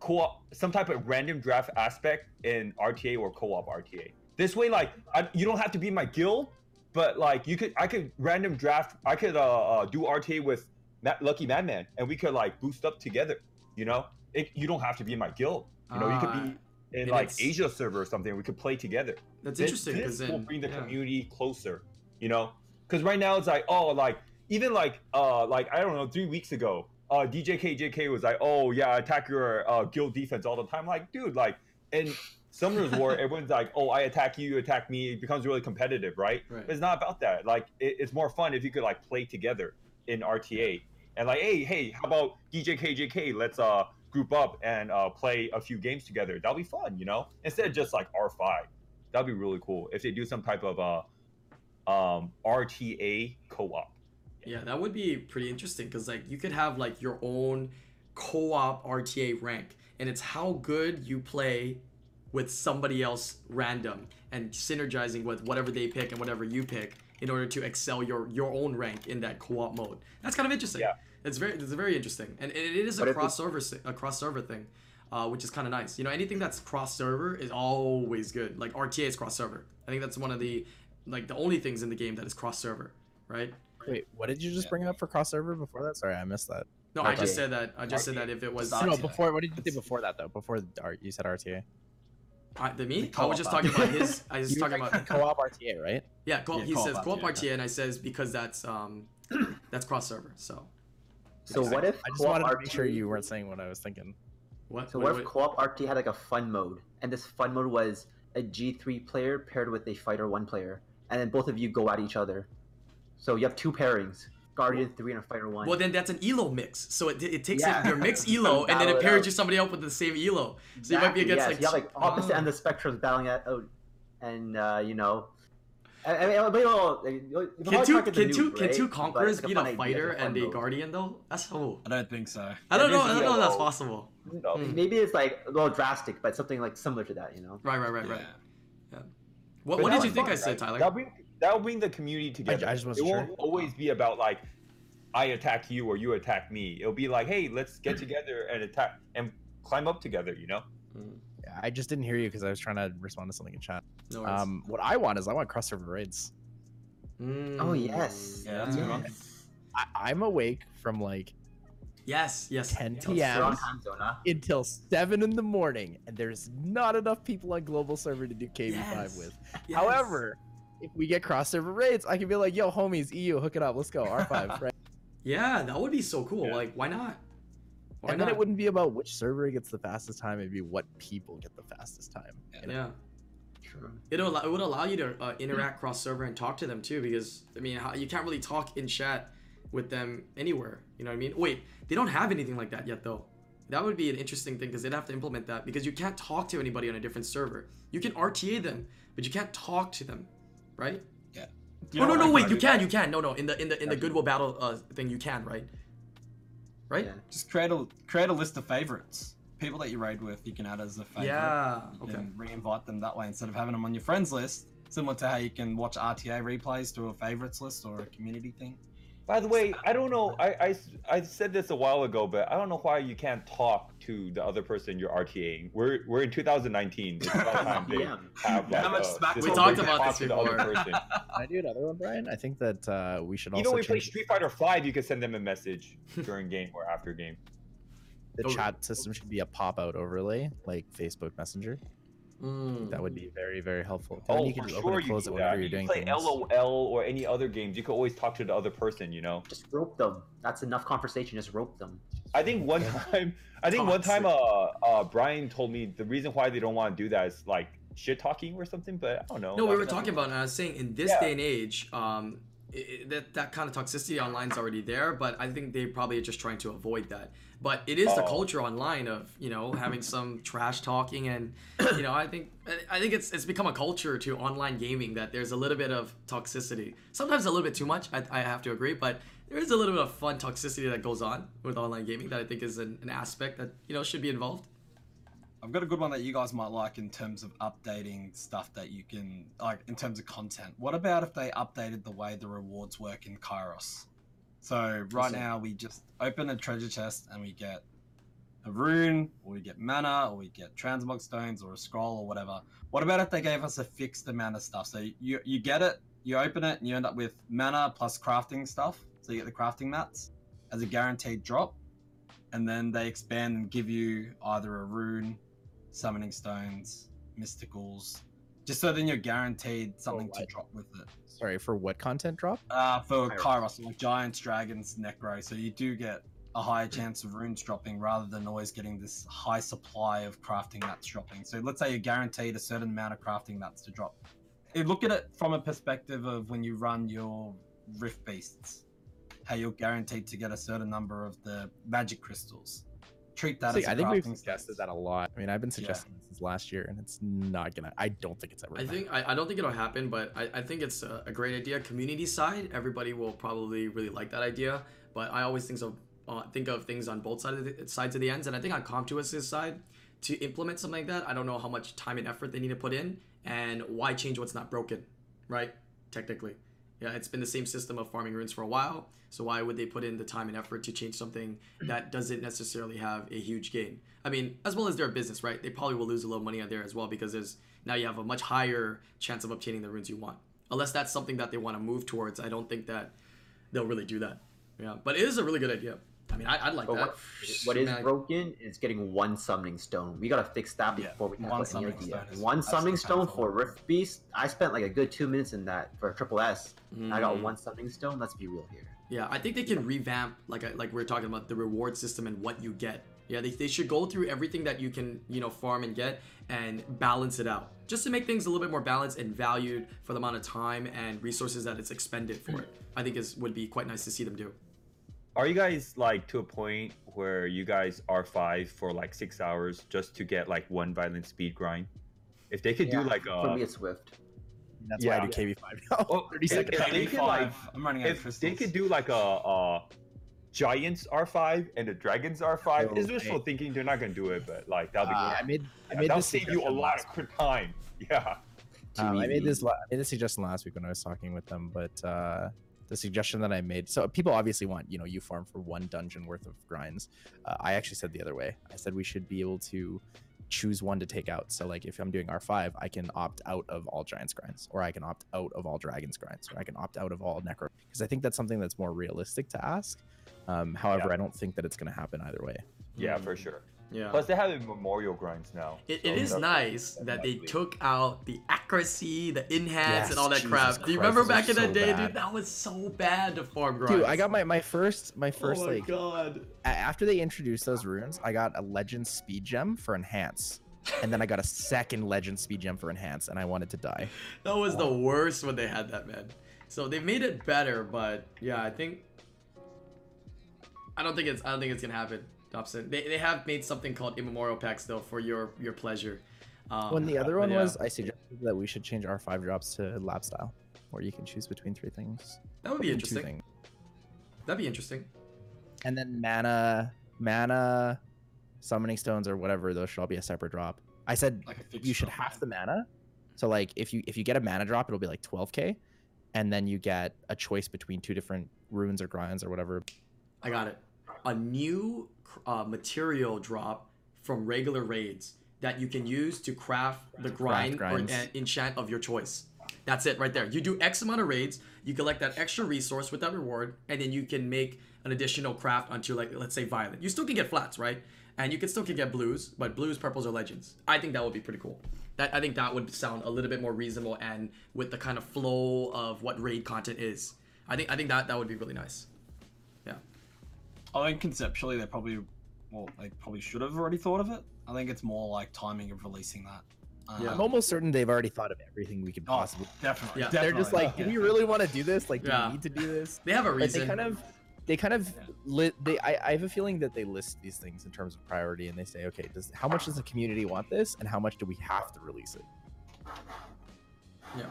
E: co-op some type of random draft aspect in RTA or co-op RTA this way like I, you don't have to be my guild but like you could I could random draft I could uh, uh do RTA with Ma- Lucky Madman and we could like boost up together you know? It, you don't have to be in my guild you know? You could
A: Ah,
E: be in like Asia server or something we could play together.
A: That's
E: this,
A: interesting because
E: will bring the
A: yeah.
E: community closer you know? Because right now it's like oh like even like uh like i don't know three weeks ago uh djkjk was like oh yeah attack your uh guild defense all the time. Like dude like in summoner's war everyone's like oh i attack you you attack me it becomes really competitive right,
A: Right.
E: It's not about that. Like it, it's more fun if you could like play together in rta and like hey hey how about djkjk let's uh group up and uh play a few games together. That'll be fun you know? Instead of just like r5 that'd be really cool if they do some type of uh um RTA co-op.
A: Yeah, that would be pretty interesting because like you could have like your own co-op RTA rank, and it's how good you play with somebody else random and synergizing with whatever they pick and whatever you pick in order to excel your your own rank in that co-op mode. That's kind of interesting.
E: Yeah.
A: It's very it's very interesting, and it, it is a
F: But if
A: cross server a cross server thing. Uh, which is kind of nice. You know, anything that's cross server is always good. Like RTA is cross server. I think that's one of the like the only things in the game that is cross server, right?
D: Wait, what did you just
C: Yeah.
D: bring up for crossover before that? Sorry, I missed that.
A: No, I just said that. I just said that if it was
C: Just
D: No, before. What did you say before that though? Before the, you said RTA.
A: I, the me,
C: The
A: I was just talking about his. I was talking about
D: co-op RTA, right?
A: yeah. Co-
C: Yeah,
A: he
C: co-op
A: says co-op
C: RTA,
A: RTA, and I says because that's um that's cross server. So
F: So what if
D: I just
F: co-op
D: wanted to make sure you weren't saying what I was thinking.
A: what?
F: So
A: wait,
F: what if
A: wait.
F: co-op RT had like a fun mode, and this fun mode was a G3 player paired with a fighter one player, and then both of you go at each other. So you have two pairings, Guardian three and a fighter one.
A: Well, then that's an elo mix. So it, it takes
F: Yeah.
A: your mix elo and then it
F: it
A: pairs you somebody up with the same elo. So you might be against
F: yes.
A: like
F: you have like opposite
A: Oh.
F: end of the spectrums battling it out, and uh, you know. I, I mean, it'll be a little- you'll- you'll
A: Can two
F: target the
A: can two
F: noob,
A: can two conquerors
F: it's a
A: beat a fighter and a guardian though? That's oh.
C: I don't think so.
A: I don't
E: It
A: know. I don't know if that's possible.
E: No,
A: Hmm.
F: Maybe it's like a little drastic, but something like similar to that, you know.
A: Right, right, right, right.
C: Yeah.
A: What, what did you think
E: fun,
A: I said,
E: right?
A: Tyler?
E: That'll bring that'll bring the community together.
D: I just
E: it
D: wasn't
E: won't
D: sure.
E: always be about like I attack you or you attack me. It'll be like, hey, let's get together and attack and climb up together. You know.
D: Yeah, I just didn't hear you because I was trying to respond to something in chat.
A: No worries.
D: Um, what I want is I want crossover raids.
A: Mm,
F: Oh yes.
C: Yeah, that's a good.
D: I, I'm awake from like
A: Yes, yes.
D: 10 p.m.
F: Strong zone, huh?
D: until seven in the morning, and there's not enough people on global server to do KV5
A: Yes,
D: with.
A: yes.
D: However, if we get cross server raids, I can be like, "Yo, homies, EU, hook it up, let's go R5." Right?
A: yeah, that would be so cool.
E: Yeah.
A: Like, why not? Why
D: and
A: not?
D: then it wouldn't be about which server gets the fastest time; it'd be what people get the fastest time. you know?
A: Yeah.
F: True.
A: It'll it would allow you to uh, interact cross server and talk to them too because I mean how, you can't really talk in chat with them anywhere. You know what I mean? Wait, they don't have anything like that yet though. That would be an interesting thing because they'd have to implement that because you can't talk to anybody on a different server. You can RTA them, but you can't talk to them, right?
C: You
A: oh no no wait you can you can no no in the in the in the Goodwill battle uh, thing you can right right
F: Yeah.
C: Just create a create a list of favorites. People that you raid with, you can add as a favorite.
A: yeah
C: You
A: okay
C: can re-invite them that way instead of having them on your friends list. Similar to how you can watch RTA replays to a favorites list or a community thing.
E: By the way, I don't know. I, I, I said this a while ago, but I don't know why you can't talk to the other person you're RTAing. We're we're in 2019. It's about time they
F: Yeah.
E: have like,
C: How much
E: a
C: smack
E: system
A: talk?
E: where
A: We talked about
E: talk
A: this
E: to the other
A: before.
E: person.
D: I do another one, Brian? I think that uh, we should also
E: Even when we play Street Fighter Five, you can send them a message during game or after game.
D: the
A: Oh.
D: chat system should be a pop-out overlay like Facebook Messenger.
A: Mm.
D: That would be very very helpful. Then
E: Oh,
D: you can
E: for
D: just
E: sure you
D: close
E: do
D: it
E: that.
D: whenever
E: You
D: you're doing
E: play
D: things.
E: LOL or any other games. You can always talk to the other person. You know.
F: Just rope them. That's enough conversation. Just rope them.
E: I think one time, I think one time, uh, uh, Brian told me the reason why they don't want to do that is like shit talking or something. But I don't know.
A: No, we were talking about, and I was saying in this
E: Yeah.
A: day and age, um, i i- that that kind of toxicity online is already there, but I think they probably are just trying to avoid that. But it is the
E: Oh.
A: culture online of you know having some trash talking, and you know I think I- I think it's it's become a culture to online gaming that there's a little bit of toxicity. Sometimes a little bit too much. I, I have to agree, but there is a little bit of fun toxicity that goes on with online gaming that I think is an, an aspect that you know should be involved.
C: I've got a good one that you guys might like in terms of updating stuff that you can like in terms of content. What about if they updated the way the rewards work in Kairos? So right now we just open a treasure chest and we get a rune, or we get mana, or we get transmog stones, or a scroll, or whatever. What about if they gave us a fixed amount of stuff? So you you get it, you open it, and you end up with mana plus crafting stuff. So you get the crafting mats as a guaranteed drop, and then they expand and give you either a rune, summoning stones, mysticals, just so then you're guaranteed something to drop with it.
D: Sorry for what content drop?
C: Uh, for
F: Kairos.
C: Kairos, like giants, dragons, necro, so you do get a higher chance of runes dropping rather than always getting this high supply of crafting mats dropping. So let's say you're guaranteed a certain amount of crafting mats to drop. You look at it from a perspective of when you run your Rift Beasts, how you're guaranteed to get a certain number of the magic crystals. Treat that
D: See,
C: as a
D: I think we've
C: crafting
D: suggested
C: space.
D: that a lot. I mean, I've been suggesting this since last year, and it's not gonna. I don't think it's ever.
A: I
D: gonna
A: think I, I don't think it'll happen, but I, I think it's a, a great idea. Community side, everybody will probably really like that idea. But I always think of uh, think of things on both sides of the sides of the ends, and I think on Com2uS' side to implement something like that, I don't know how much time and effort they need to put in, and why change what's not broken, right? Technically, yeah, it's been the same system of farming runes for a while. So why would they put in the time and effort to change something that doesn't necessarily have a huge gain? I mean, as well as their business, right? They probably will lose a little money on there as well because there's now you have a much higher chance of obtaining the runes you want. Unless that's something that they want to move towards, I don't think that they'll really do that. Yeah, but it is a really good idea. I mean, I, I'd like
F: But
A: that.
F: what, what is
A: Man,
F: broken is getting one summoning stone. We gotta fix that
C: Yeah,
F: before we can
C: one
F: put any of
C: summoning
F: the
C: stone
F: one summoning stone for. Rift Beast. I spent like a good two minutes in that for a triple S. I got
A: mm,
F: one summoning stone. Let's be real here.
A: Yeah, I think they can revamp like I- like we are talking about the reward system and what you get. Yeah, they, they should go through everything that you can you know farm and get and balance it out just to make things a little bit more balanced and valued for the amount of time and resources that it's expended for it. I think is would be quite nice to see them do.
E: Are you guys like to a point where you guys are five for like six hours just to get like one violent speed grind? If they could
F: Yeah,
E: do like a
F: For me,
E: a
F: it's Swift.
D: That's why I
E: Yeah.
D: do KV5 now.
E: Oh,
D: 30
E: if-
D: seconds.
E: if they could, like,
C: I'm running out of time.
E: if
C: crystals.
E: they could do like a, a Giants R5 and the Dragons R5, it's
D: Oh,
E: wishful
D: okay.
E: thinking they're not gonna do it, but like that'll be
D: Uh,
E: good.
D: I made I made
E: that'll save you a lot of time. Yeah.
D: Um, I made this. I made this suggestion last week when I was talking with them, but uh, the suggestion that I made. So people obviously want you know you farm for one dungeon worth of grinds. Uh, I actually said the other way. I said we should be able to choose one to take out. So like if I'm doing R5, I can opt out of all giants grinds, or I can opt out of all dragons grinds, or I can opt out of all necro. Because I think that's something that's more realistic to ask. Um, however, I don't think that it's going to happen either way.
E: Yeah,
A: Mm,
E: for sure.
A: Yeah.
E: Plus they have memorial grinds now.
A: It,
E: so
A: it is nice that they
E: lovely.
A: took out the accuracy, the enhance,
D: Yes,
A: and all that
D: Jesus
A: crap. Do you remember back in the
D: so
A: day,
D: bad.
A: dude? That was so bad to farm grinds.
D: Dude, I got my, my first my first
A: oh my
D: like
A: god.
D: after they introduced those runes, I got a legend speed gem for enhance. And then I got a second legend speed gem for enhance, and I wanted to die.
A: That was the worst when they had that, man. So they made it better, but yeah, I think I don't think it's I don't think it's gonna happen, Dobson. They, they have made something called immemorial packs though for your your pleasure. Um,
D: when the other one
A: yeah,
D: was, I suggested that we should change our five drops to lab style, where you can choose between three things.
A: that would be interesting. That'd be interesting.
D: And then mana, mana, summoning stones or whatever, those should all be a separate drop. I said
C: Like
D: you should
C: drop,
D: half the mana. So like if you if you get a mana drop, it'll be like 12k, and then you get a choice between two different runes or grinds or whatever.
A: I got it. A new uh, material drop from regular raids that you can use to craft the grind or
D: grinds.
A: en- enchant of your choice. That's it right there. You do X amount of raids, you collect that extra resource with that reward, and then you can make an additional craft onto like let's say violet. You still can get flats, right? And you can still can get blues, but blues, purples, or legends. I think that would be pretty cool. That I think that would sound a little bit more reasonable and with the kind of flow of what raid content is. I think I think that that would be really nice. Yeah.
C: I think conceptually they probably, well, they probably should have already thought of it. I think it's more like timing of releasing that. Um,
A: Yeah.
D: I'm almost certain they've already thought of everything we could
C: Oh,
D: possibly.
C: definitely.
A: Yeah.
D: They're just
C: definitely.
D: like, do we really want to do this? Like, do
A: Yeah.
D: we need to do this?
A: They have a
D: Like,
A: reason.
D: they kind of, they kind of,
C: Yeah.
D: li- they. I, I have a feeling that they list these things in terms of priority, and they say, okay, does how much does the community want this, and how much do we have to release it?
A: Yeah.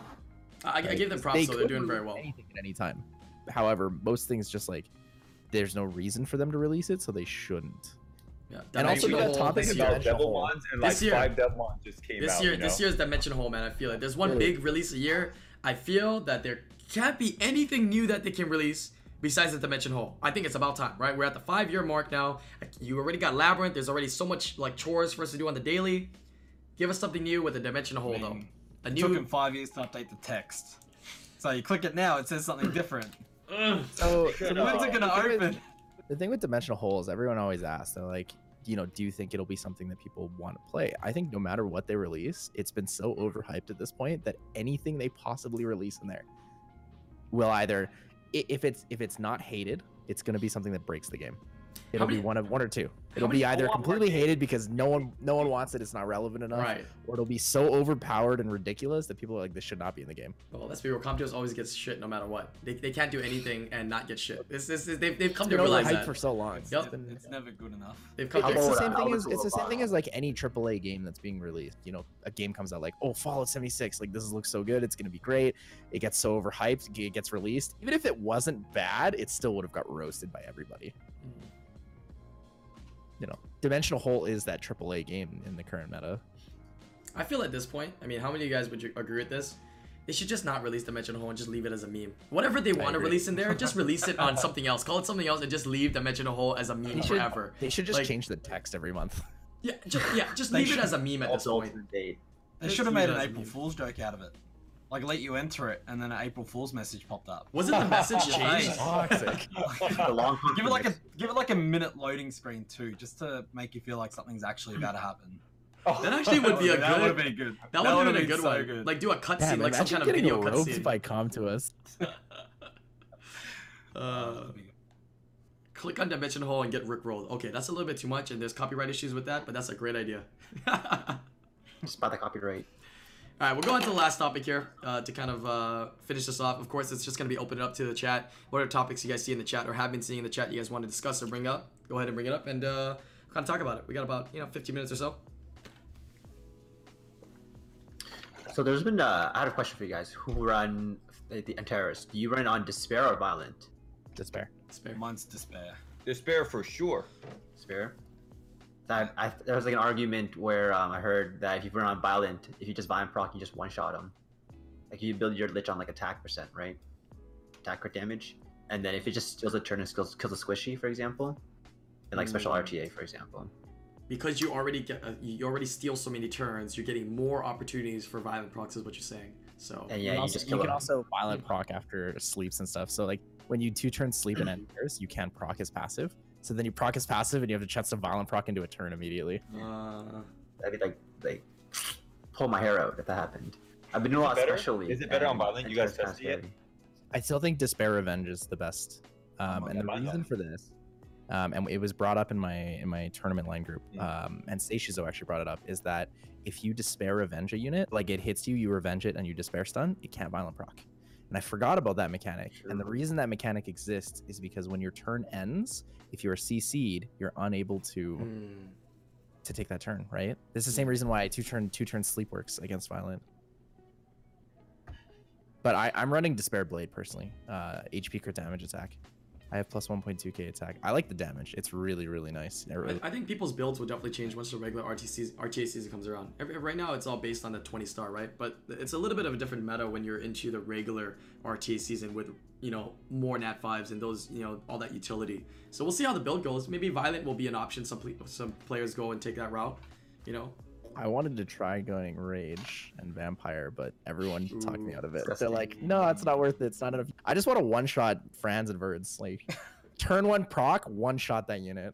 A: I, I give them props,
D: they
A: so they're
D: could
A: doing very well.
D: Anything at any time. However, most things just like there's no reason for them to release it, so they shouldn't.
A: Yeah.
D: And also
A: Dimensional
D: that
A: Hole
D: topic
A: this
D: about
A: year.
E: Devil
D: Hole.
E: Mons and like
A: This year-
E: five Devil Mons just came
A: This
E: out.
A: year,
E: you
A: this
E: know?
A: year's Dimension Hole, man. I feel like there's one
D: Really?
A: big release a year. I feel that there can't be anything new that they can release besides the Dimension Hole. I think it's about time, right? We're at the five year mark now. You already got Labyrinth. There's already so much like chores for us to do on the daily. Give us something new with the Dimension Hole,
C: I
A: though. A
C: It took
A: new.
C: him five years to update the text. So you click it now, it says something different.
A: Ugh.
D: So, so the-
C: When's it gonna
D: the thing with-
C: open?
D: the thing with dimensional holes, everyone always asks, they're like, you know, do you think it'll be something that people want to play? I think no matter what they release, it's been so overhyped at this point that anything they possibly release in there will either, if it's if it's not hated, it's going to be something that breaks the game. It'll
A: many-
D: be one of one or two. It'll be either
E: a lot more
D: completely hated because no one no one wants it, it's not relevant enough,
A: Right.
D: or it'll be so overpowered and ridiculous that people are like, this should not be in the game.
A: Well, let's be real. Com2uS always gets shit no matter what. They, they can't do anything and not get shit. This, this, is they've, they've come
D: It's
A: to
D: been
A: realize
D: overhyped
A: that.
D: for so long. It's
A: Yep.
D: been-
C: It's never good enough.
A: They've come
F: How
A: to
D: it's the same thing as it's the same thing as like any AAA game that's being released. You know, a game comes out like, oh, Fallout 76, like this looks so good, it's gonna be great. It gets so overhyped, it gets released. Even if it wasn't bad, it still would have got roasted by everybody. Mm. You know, Dimensional Hole is that AAA game in the current meta.
A: I feel at this point, I mean, how many of you guys would you agree with this? They should just not release Dimensional Hole and just leave it as a meme. Whatever they want to release in there, just release it on something else. Call it something else and just leave Dimensional Hole as a meme
D: They should,
A: forever.
D: they should just
A: Like-
D: change the text every month.
A: Yeah, just yeah, just
C: They
A: leave it as a meme at this point.
F: alternate date.
C: They should have made an April. Fool's joke out of it. Like let you enter it, and then an April Fool's message popped up.
A: Wasn't the message
C: Nice.
A: changed?
D: Toxic.
C: Give it like a give it like a minute loading screen too, just to make you feel like something's actually about to happen.
A: That actually would be a
C: that would have
A: good.
C: been good.
A: That would have been a good
C: so
A: one.
C: good.
A: Like do a cutscene,
D: Damn,
A: like some kind of
D: getting
A: video
D: roped
A: cutscene.
D: by Com2uS.
A: Uh, click on Dimension Hole and get Rickrolled. Okay, that's a little bit too much, and there's copyright issues with that, but that's a great idea.
F: Just by the copyright.
A: Right, we'll go on to the last topic here uh, to kind of uh, finish this off. Of course, it's just going to be open up to the chat. What are topics you guys see in the chat or have been seeing in the chat you guys want to discuss or bring up? Go ahead and bring it up and uh, kind of talk about it. We got about you know 15 minutes or so.
F: So there's been. Uh, I had a question for you guys. Who run the, the Antares? Do you run on Despair or Violent?
D: Despair.
A: Spare.
C: Mine's despair.
E: Despair for sure.
F: Despair. I, I, there was like an argument where um, I heard that if you run on Violent, if you just Violent proc, you just one shot them. Like you build your Lich on like attack percent, right? Attack crit damage, and then if it just steals a turn and kills kills a squishy, for example, and like special
A: Mm.
F: RTA, for example.
A: Because you already get uh, you already steal so many turns, you're getting more opportunities for violent procs, is what you're saying. So
F: And
D: You
F: yeah,
D: can
F: you,
D: also,
F: just
D: you can
F: them.
D: also violent proc after sleeps and stuff. So like when you two turn sleep and enters, you can proc his passive. So then you proc his passive and you have the chance to violent proc into a turn immediately.
A: uh,
F: I'd be like, like, pull my hair out if that happened. I've been doing a lot of
E: better?
F: special league.
E: Is it better on
F: and
E: Violent? You guys tested it?
D: I still think Despair Revenge is the best. Um,
E: my
D: and the reason
E: mine
D: for this, um, and it was brought up in my in my tournament line group,
E: Mm.
D: um, and Seishizo actually brought it up, is that if you Despair Revenge a unit, like it hits you, you revenge it, and you Despair stun, it can't violent proc. And I forgot about that mechanic. And the reason that mechanic exists is because when your turn ends, if you're CC'd, you're unable to
A: hmm.
D: to take that turn, right? This is the same reason why two turn two turn sleep works against violent. But I, I'm running Despair Blade personally. Uh, HP crit damage attack. I have plus 1.2k attack. I like the damage. It's really really nice.
A: I, I think people's builds will definitely change once the regular RTC, RTA season comes around. Right now, it's all based on the 20 star, right? But it's a little bit of a different meta when you're into the regular RTA season with, you know, more Nat 5s and those, you know, all that utility. So we'll see how the build goes. Maybe Violent will be an option. Some, some players go and take that route, you know.
D: I wanted to try going Rage and Vampire, but everyone talked me out of it. They're like, no, it's not worth it. It's not enough. I just want to one shot Franz and Verds. Like, turn one proc, one shot that unit.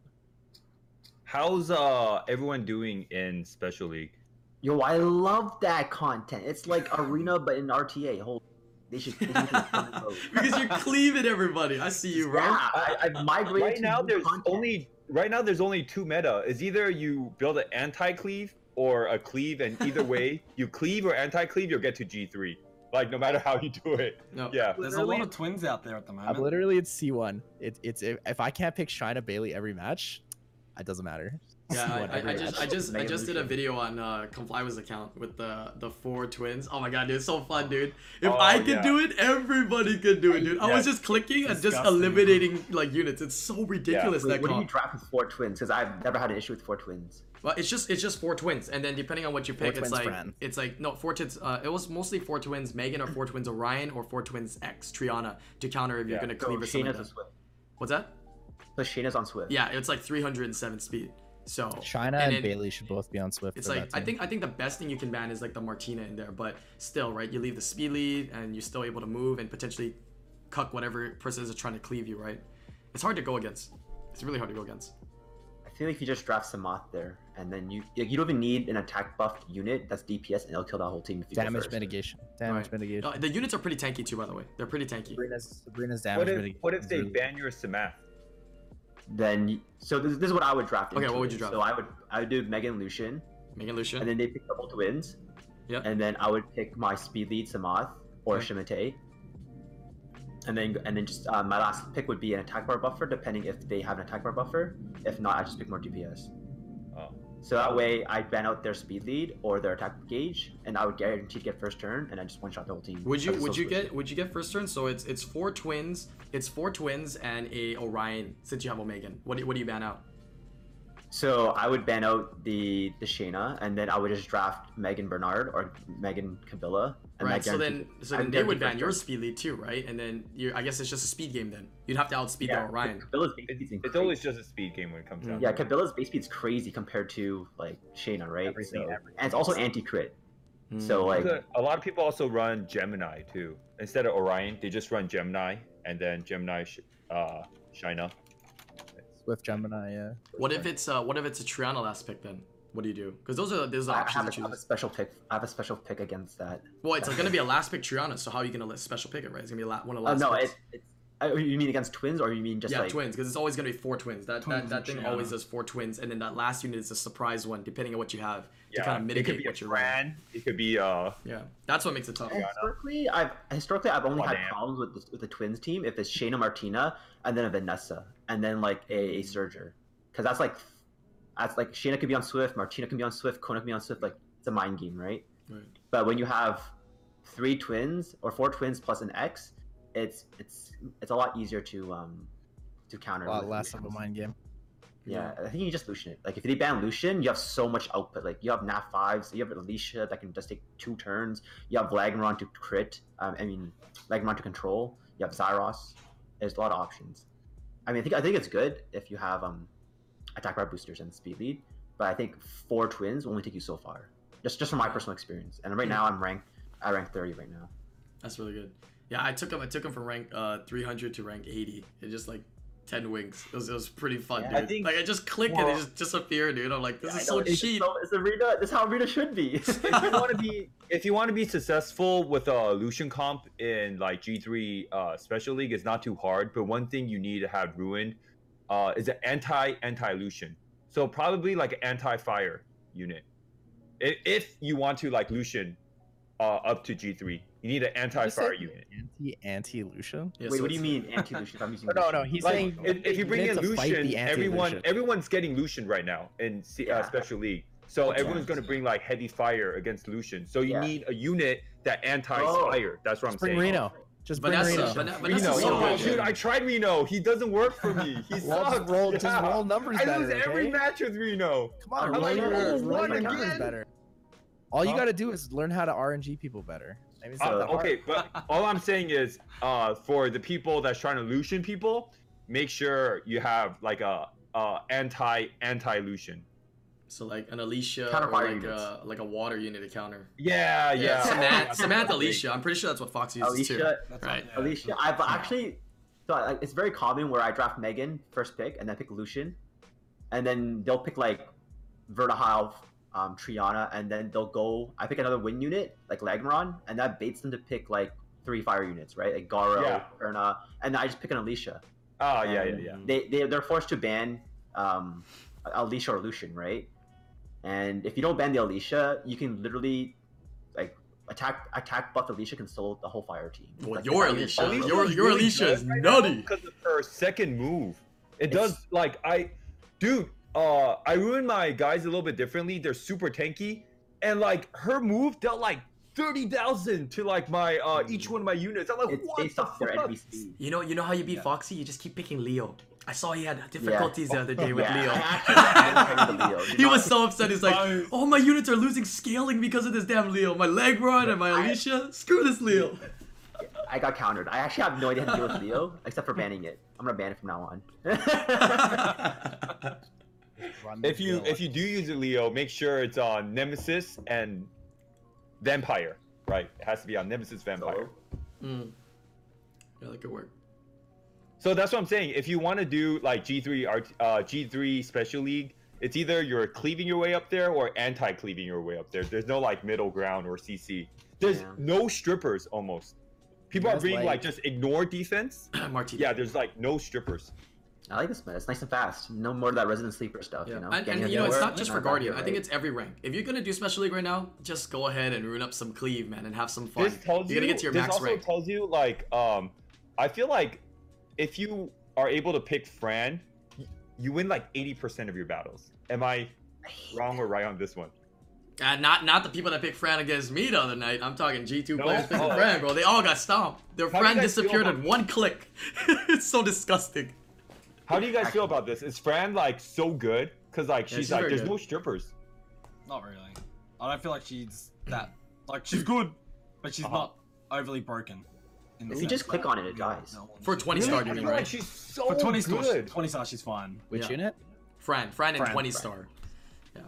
E: How's uh everyone doing in Special League?
F: Yo, I love that content. It's like arena, but in RTA. Hold, they should. They should do fun mode.
A: Because you're cleaving everybody. I see you, bro.
F: Yeah, I, I've migrated.
E: Right
F: to
E: now,
F: new
E: there's
F: content.
E: only right now there's only two meta. Is either you build an anti-cleave or a cleave, and either way, you cleave or anti-cleave, you'll get to G3. Like no matter how you do it.
A: No.
E: Yeah.
C: There's a lot of twins out there at the moment.
D: I'm literally at C1. It, it's if, if I can't pick Shina Bailey every match, it doesn't matter.
A: Yeah, I, I, I just, I just, I just did a video on uh, Conflywa's account with the the four twins. Oh my god, dude, it's so fun, dude. If
E: Oh,
A: I could
E: yeah.
A: do it, everybody could do it, dude. I was just clicking and just eliminating like units. It's so ridiculous
F: Wait,
A: that
F: what do you
A: comp.
F: draft with four twins? Because I've never had an issue with four twins.
A: Well, it's just it's just four twins, and then depending on what you
D: Four
A: pick, it's like
D: Fran.
A: it's like no four twins. Uh, it was mostly four twins Megan or four twins Orion or four twins X Triana to counter if you're gonna
F: So
A: cleave or something.
F: Shayna's on
A: that.
F: Swift.
A: What's that?
F: So Shayna's on Swift.
A: Yeah, it's like 307 speed. So
D: China
A: and
D: and, Bailey should both be on Swift.
A: It's like I think I think the best thing you can ban is like the Martina in there, but still, right? You leave the speed lead and you're still able to move and potentially cuck whatever person is trying to cleave you, right? It's hard to go against. It's really hard to go against.
F: I feel like if you just draft Samoth there, and then you like, you don't even need an attack buffed unit that's DPS, and it'll kill that whole team if you
D: damage
F: first.
D: mitigation. Damage
A: Right.
D: mitigation.
A: Uh, the units are pretty tanky too, by the way. They're pretty tanky.
D: Sabrina's, Sabrina's damage
E: What if
D: mitigation.
E: what if they
D: really-
E: ban your Samoth?
F: Then you, so this, this is what I would draft.
A: Okay, what would you draft?
F: So I would I would do Megan Lushen,
A: Megan Lushen.
F: and then they pick double twins.
A: Yeah.
F: And then I would pick my speed lead Samoth or
A: Okay.
F: Shimate. And then and then just uh, my last pick would be an attack bar buffer, depending if they have an attack bar buffer. If not, I just pick more DPS. So that way I ban out their speed lead or their attack gauge, and I would guarantee get first turn, and I just one shot the whole team.
A: would you
F: That's
A: would you get would you get first turn? So it's it's four twins. It's four twins and a Orion since you have Omegan. What do you, what do you ban out?
F: So I would ban out the the Shayna, and then I would just draft Megan Bernard or Megan Kabila. And
A: Right. So then so then they would ban your speed lead too, right? And then you I guess it's just a speed game then. You'd have to outspeed
F: Yeah,
A: Orion.
F: Kabila's base
E: It's,
F: speed's
E: it's
F: crazy.
E: always just a speed game when it comes down.
F: Yeah,
E: to it.
F: Kabila's base speed's crazy compared to like Shayna, right?
D: Everything,
F: So-
D: everything.
F: And it's also anti crit. So like,
E: A lot of people also run Gemini too. Instead of Orion, they just run Gemini and then Gemini, sh- uh, Shina.
D: Swift Gemini, yeah.
A: What if it's uh what if it's a Triana last pick then? What do you do? Because those are those are
F: I
A: options
F: have,
A: to
F: a, I have a special pick. I have a special pick against that.
A: Well, it's gonna be a last pick Triana, so how are you gonna let special pick it, right? It's gonna be a la- one of the
F: Uh,
A: last
F: no,
A: picks.
F: it, it's. Uh, you mean against twins, or you mean just
A: yeah,
F: like
A: twins, because it's always gonna be four twins. That
C: Twins
A: that, that thing
C: Triana.
A: always does four twins, and then that last unit is a surprise one, depending on what you have to kind of
E: it
A: mitigate
E: could be
A: what you're running.
E: Fran. It could be uh.
A: Yeah, that's what makes it tough.
F: Historically, I've historically I've only
E: Oh,
F: had
E: damn.
F: problems with the, with the twins team if it's Shayna Martina and then a Vanessa and then like a, a Surger, because that's like that's like Shayna can be on Swift, Martina can be on Swift, Kona can be on Swift. Like it's a mind game, right?
A: Right.
F: But when you have three twins or four twins plus an X, it's it's it's a lot easier to um to counter.
D: A lot less of a mind game.
F: Yeah, I think you just Lushen it. Like if they ban Lushen, you have so much output. Like you have Nat fives, you have Alicia that can just take two turns. You have Lagmaron to crit. Um, I mean, Lagmaron to control. You have Zyros. There's a lot of options. I mean, I think I think it's good if you have um attack bar boosters and speed lead. But I think four twins will only take you so far. Just just from my personal experience. And right now I'm ranked. I rank 30 right now.
A: That's really good. Yeah, I took him. I took him from rank uh 300 to rank 80. It just like 10 wings. It was, it was pretty fun,
F: Yeah,
A: dude.
E: I think-
A: like I just click and it
E: well-
A: just disappeared, dude. I'm like, this
F: I
A: is so
F: it's
A: cheap.
F: So, it's arena. This is how arena should be.
E: if you want to be if you want to be successful with a Lushen comp in like G3 uh, Special League, it's not too hard. But one thing you need to have ruined uh, is an anti anti Lushen. So probably like an anti fire unit. If, if you want to like Lushen uh, up to G3, you need an anti fire unit.
D: Anti anti Lushen.
A: Yeah,
F: Wait,
A: so
F: what do you mean anti Lushen? I'm using
D: No, no, he's
E: Like,
D: saying
E: if, if you bring in
D: need fight Lushen,
E: everyone everyone's getting Lushen right now in C, uh,
F: Yeah.
E: Special League. So
C: Okay.
E: everyone's going to bring like heavy fire against Lushen. So you
F: Yeah.
E: need a unit that anti
F: Oh.
E: fire. That's what I'm
D: Just bring
E: saying.
D: Reno. Just bring
A: Vanessa,
D: Reno.
A: Vanessa,
E: Reno.
A: Vanessa's so
E: oh,
A: good,
E: dude,
A: dude.
E: I tried Reno. He doesn't work for me. He
D: Well,
E: sucks.
D: just roll, just roll numbers
E: I
D: better.
E: lose every
D: okay?
E: match with Reno.
D: Come on,
F: I'm
D: roll,
F: like,
D: your, roll
E: one
D: your numbers
E: again?
D: better. All you
E: Huh?
D: got to do is learn how to RNG people better. I mean,
E: Uh, okay, but all I'm saying is, uh, for the people that's trying to Lushen people, make sure you have like a, uh anti anti Lushen.
A: So like an Alicia or
F: Counterfire
A: like
F: units.
A: a like a water unit to counter.
E: Yeah, yeah.
A: Samantha, Samantha Alicia. I'm pretty sure that's what Fox uses too.
F: Alicia,
C: That's
A: Right.
C: yeah.
F: Alicia, I've actually. So like, it's very common where I draft Megan first pick and then pick Lushen, and then they'll pick like Verdehile, um, Triana, and then they'll go. I pick another win unit like Lagmaron, and that baits them to pick like three fire units, right? Like Garo,
E: Yeah.
F: Erna, and then I just pick an Alicia.
E: Oh yeah, yeah, yeah.
F: They they they're forced to ban um, Alicia or Lushen, right? And if you don't ban the Alicia, you can literally like attack attack buff Alicia can solo the whole fire team.
A: Well,
F: Like,
A: your
F: the-
A: Alicia, your your
E: really
A: Alicia is
E: right
A: nutty.
E: because of her second move. It
F: It's-
E: does like I, dude. Uh, I ruined my guys a little bit differently. They're super tanky, and like her move dealt like thirty thousand to like my uh each one of my units. I'm like,
F: It's
E: what
F: based
E: the fuck?
A: You know, you know how you beat
C: Yeah.
A: Foxy? You just keep picking Leo. I saw he had difficulties the other day with
F: Yeah,
A: Leo.
F: I actually tried Leo.
A: he was so upset. He's like,
C: Both.
A: "Oh, my units are losing scaling because of this damn Leo. My leg rod and my
F: I-
A: Alicia. Screw this Leo."
F: I got countered. I actually have no idea how to deal with Leo except for banning it. I'm gonna ban it from now on.
E: If you if you do use a Leo, make sure it's on Nemesis and Vampire. Right, it has to be on Nemesis Vampire.
A: Mm. Yeah, that could work.
E: So that's what I'm saying. If you want to do like G3 art, uh, G3 Special League, it's either you're cleaving your way up there or anti-cleaving your way up there. There's no like middle ground or CC. There's
F: Yeah.
E: no strippers almost. People are being like
D: like-
E: just ignore defense.
A: Martina.
E: Yeah, there's like no strippers.
F: I like this meta. It's nice and fast. No more of that resident sleeper stuff.
A: Yeah.
F: You know.
A: and,
F: Getting
A: and you know, it's not just for
F: back
A: Guardian.
F: here,
A: I think it's every rank. If you're gonna do Special League right now, just go ahead and rune up some cleave, man, and have some fun.
E: This tells
A: you're
E: you.
A: gonna get to your
E: this
A: max
E: also tells you like um, I feel like if you are able to pick Fran, you win like 80% of your battles. Am I wrong or right on this one?
A: Uh, not not the people that picked Fran against me the other night. I'm talking G2
E: No?
A: players picking
E: Oh.
A: Fran, bro. They all got stomped. Their
E: How do you
A: Fran disappeared
E: about-
A: in one click. it's so disgusting.
E: How do you guys feel about this? Is Fran like so good? Cause like
A: Yeah,
E: she's
A: she's
E: like there's
A: good.
E: no strippers.
C: Not really. I don't feel like she's that. Like she's good, but she's
E: Uh-huh.
C: not overly broken. In the
F: If you just click on it, it dies.
C: no one
A: For 20 star,
E: I
A: you mean, right?
E: she's so
C: For 20 star,
E: good.
C: 20 star, she's fine.
D: which
A: Yeah.
D: unit?
A: Fran, Fran and
C: Fran,
A: 20
C: Fran.
A: star. Yeah.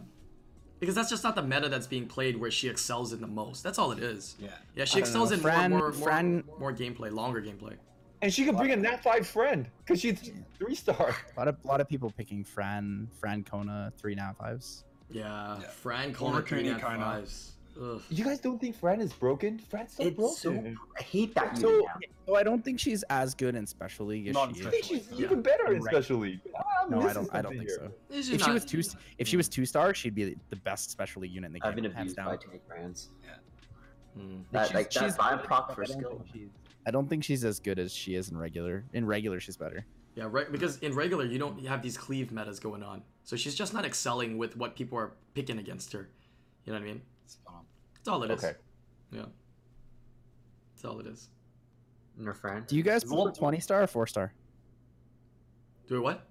A: because that's just not the meta that's being played where she excels in the most. That's all it is.
C: Yeah.
A: Yeah, she
D: I don't
A: excels
D: know.
A: in
D: Fran-
A: more, more,
D: Fran-
A: more, more gameplay, longer gameplay.
E: And she could bring a Nat 5 friend because she's three star.
D: A lot of lot of people picking Fran Fran Kona three now fives.
A: Yeah,
C: Yeah.
A: Fran Kona, three
C: Kuni
A: nat
C: Kona.
A: fives. Ugh.
E: You guys don't think Fran is broken? Fran's so
F: It's so
E: broken.
F: I hate that
D: So,
F: unit
D: so I don't think she's as good in special league as
C: Not
D: she
C: in
E: I think she's
C: league,
E: even better in
D: Right.
E: special league. I'm
D: No, I don't. I don't think
E: here.
D: so. If
A: just
D: she was two, if she was two star, she'd be the best special league unit in the game.
F: I've been
D: hands
F: abused
D: down.
F: by too many brands.
A: Hmm.
F: That
D: She's-
F: like that
D: she's
F: buy
D: good,
F: proc for
D: don't
F: skill.
D: think she's- I don't think she's as good as she is in regular. In regular, she's better.
A: Yeah, right. Because in regular, you don't have these cleave metas going on, so she's just not excelling with what people are picking against her. You know what I mean? That's all it is.
E: Okay.
A: Yeah. That's all it is.
F: Your friend.
D: Do you guys prefer twenty star or four star?
A: Do it what?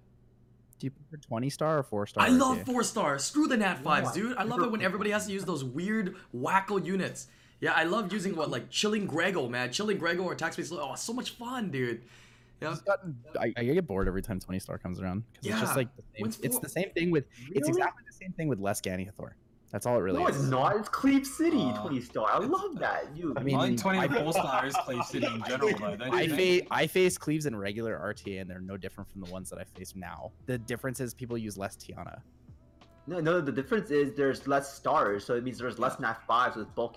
D: Do you prefer twenty star or four star?
A: I love four stars. Screw the Nat fives,
F: I
A: dude. I love it when everybody has to use those weird wacko units. Yeah, I love using what like chilling Grego, man. Chilling Grego or attack space. Oh, so much fun, dude. Yeah.
D: Gotten- I, I get bored every time twenty star comes around because it's just
A: Yeah.
D: like the same, it's the same thing with it's exactly the same thing with less Ganny Hathor. That's all it really
F: No,
D: is.
F: it's not. It's Cleve City,
C: Uh,
F: 20 star. I love that. You.
D: I
C: I
D: mean,
C: mean,
D: I-
C: 24 star is Cleve City in general, though. Don't
D: I
C: you think?
D: face I face cleaves in regular RTA and they're no different from the ones that I face now. The difference is people use less Tiana.
F: No, no. The difference is there's less stars, so it means there's less nat fives with bulky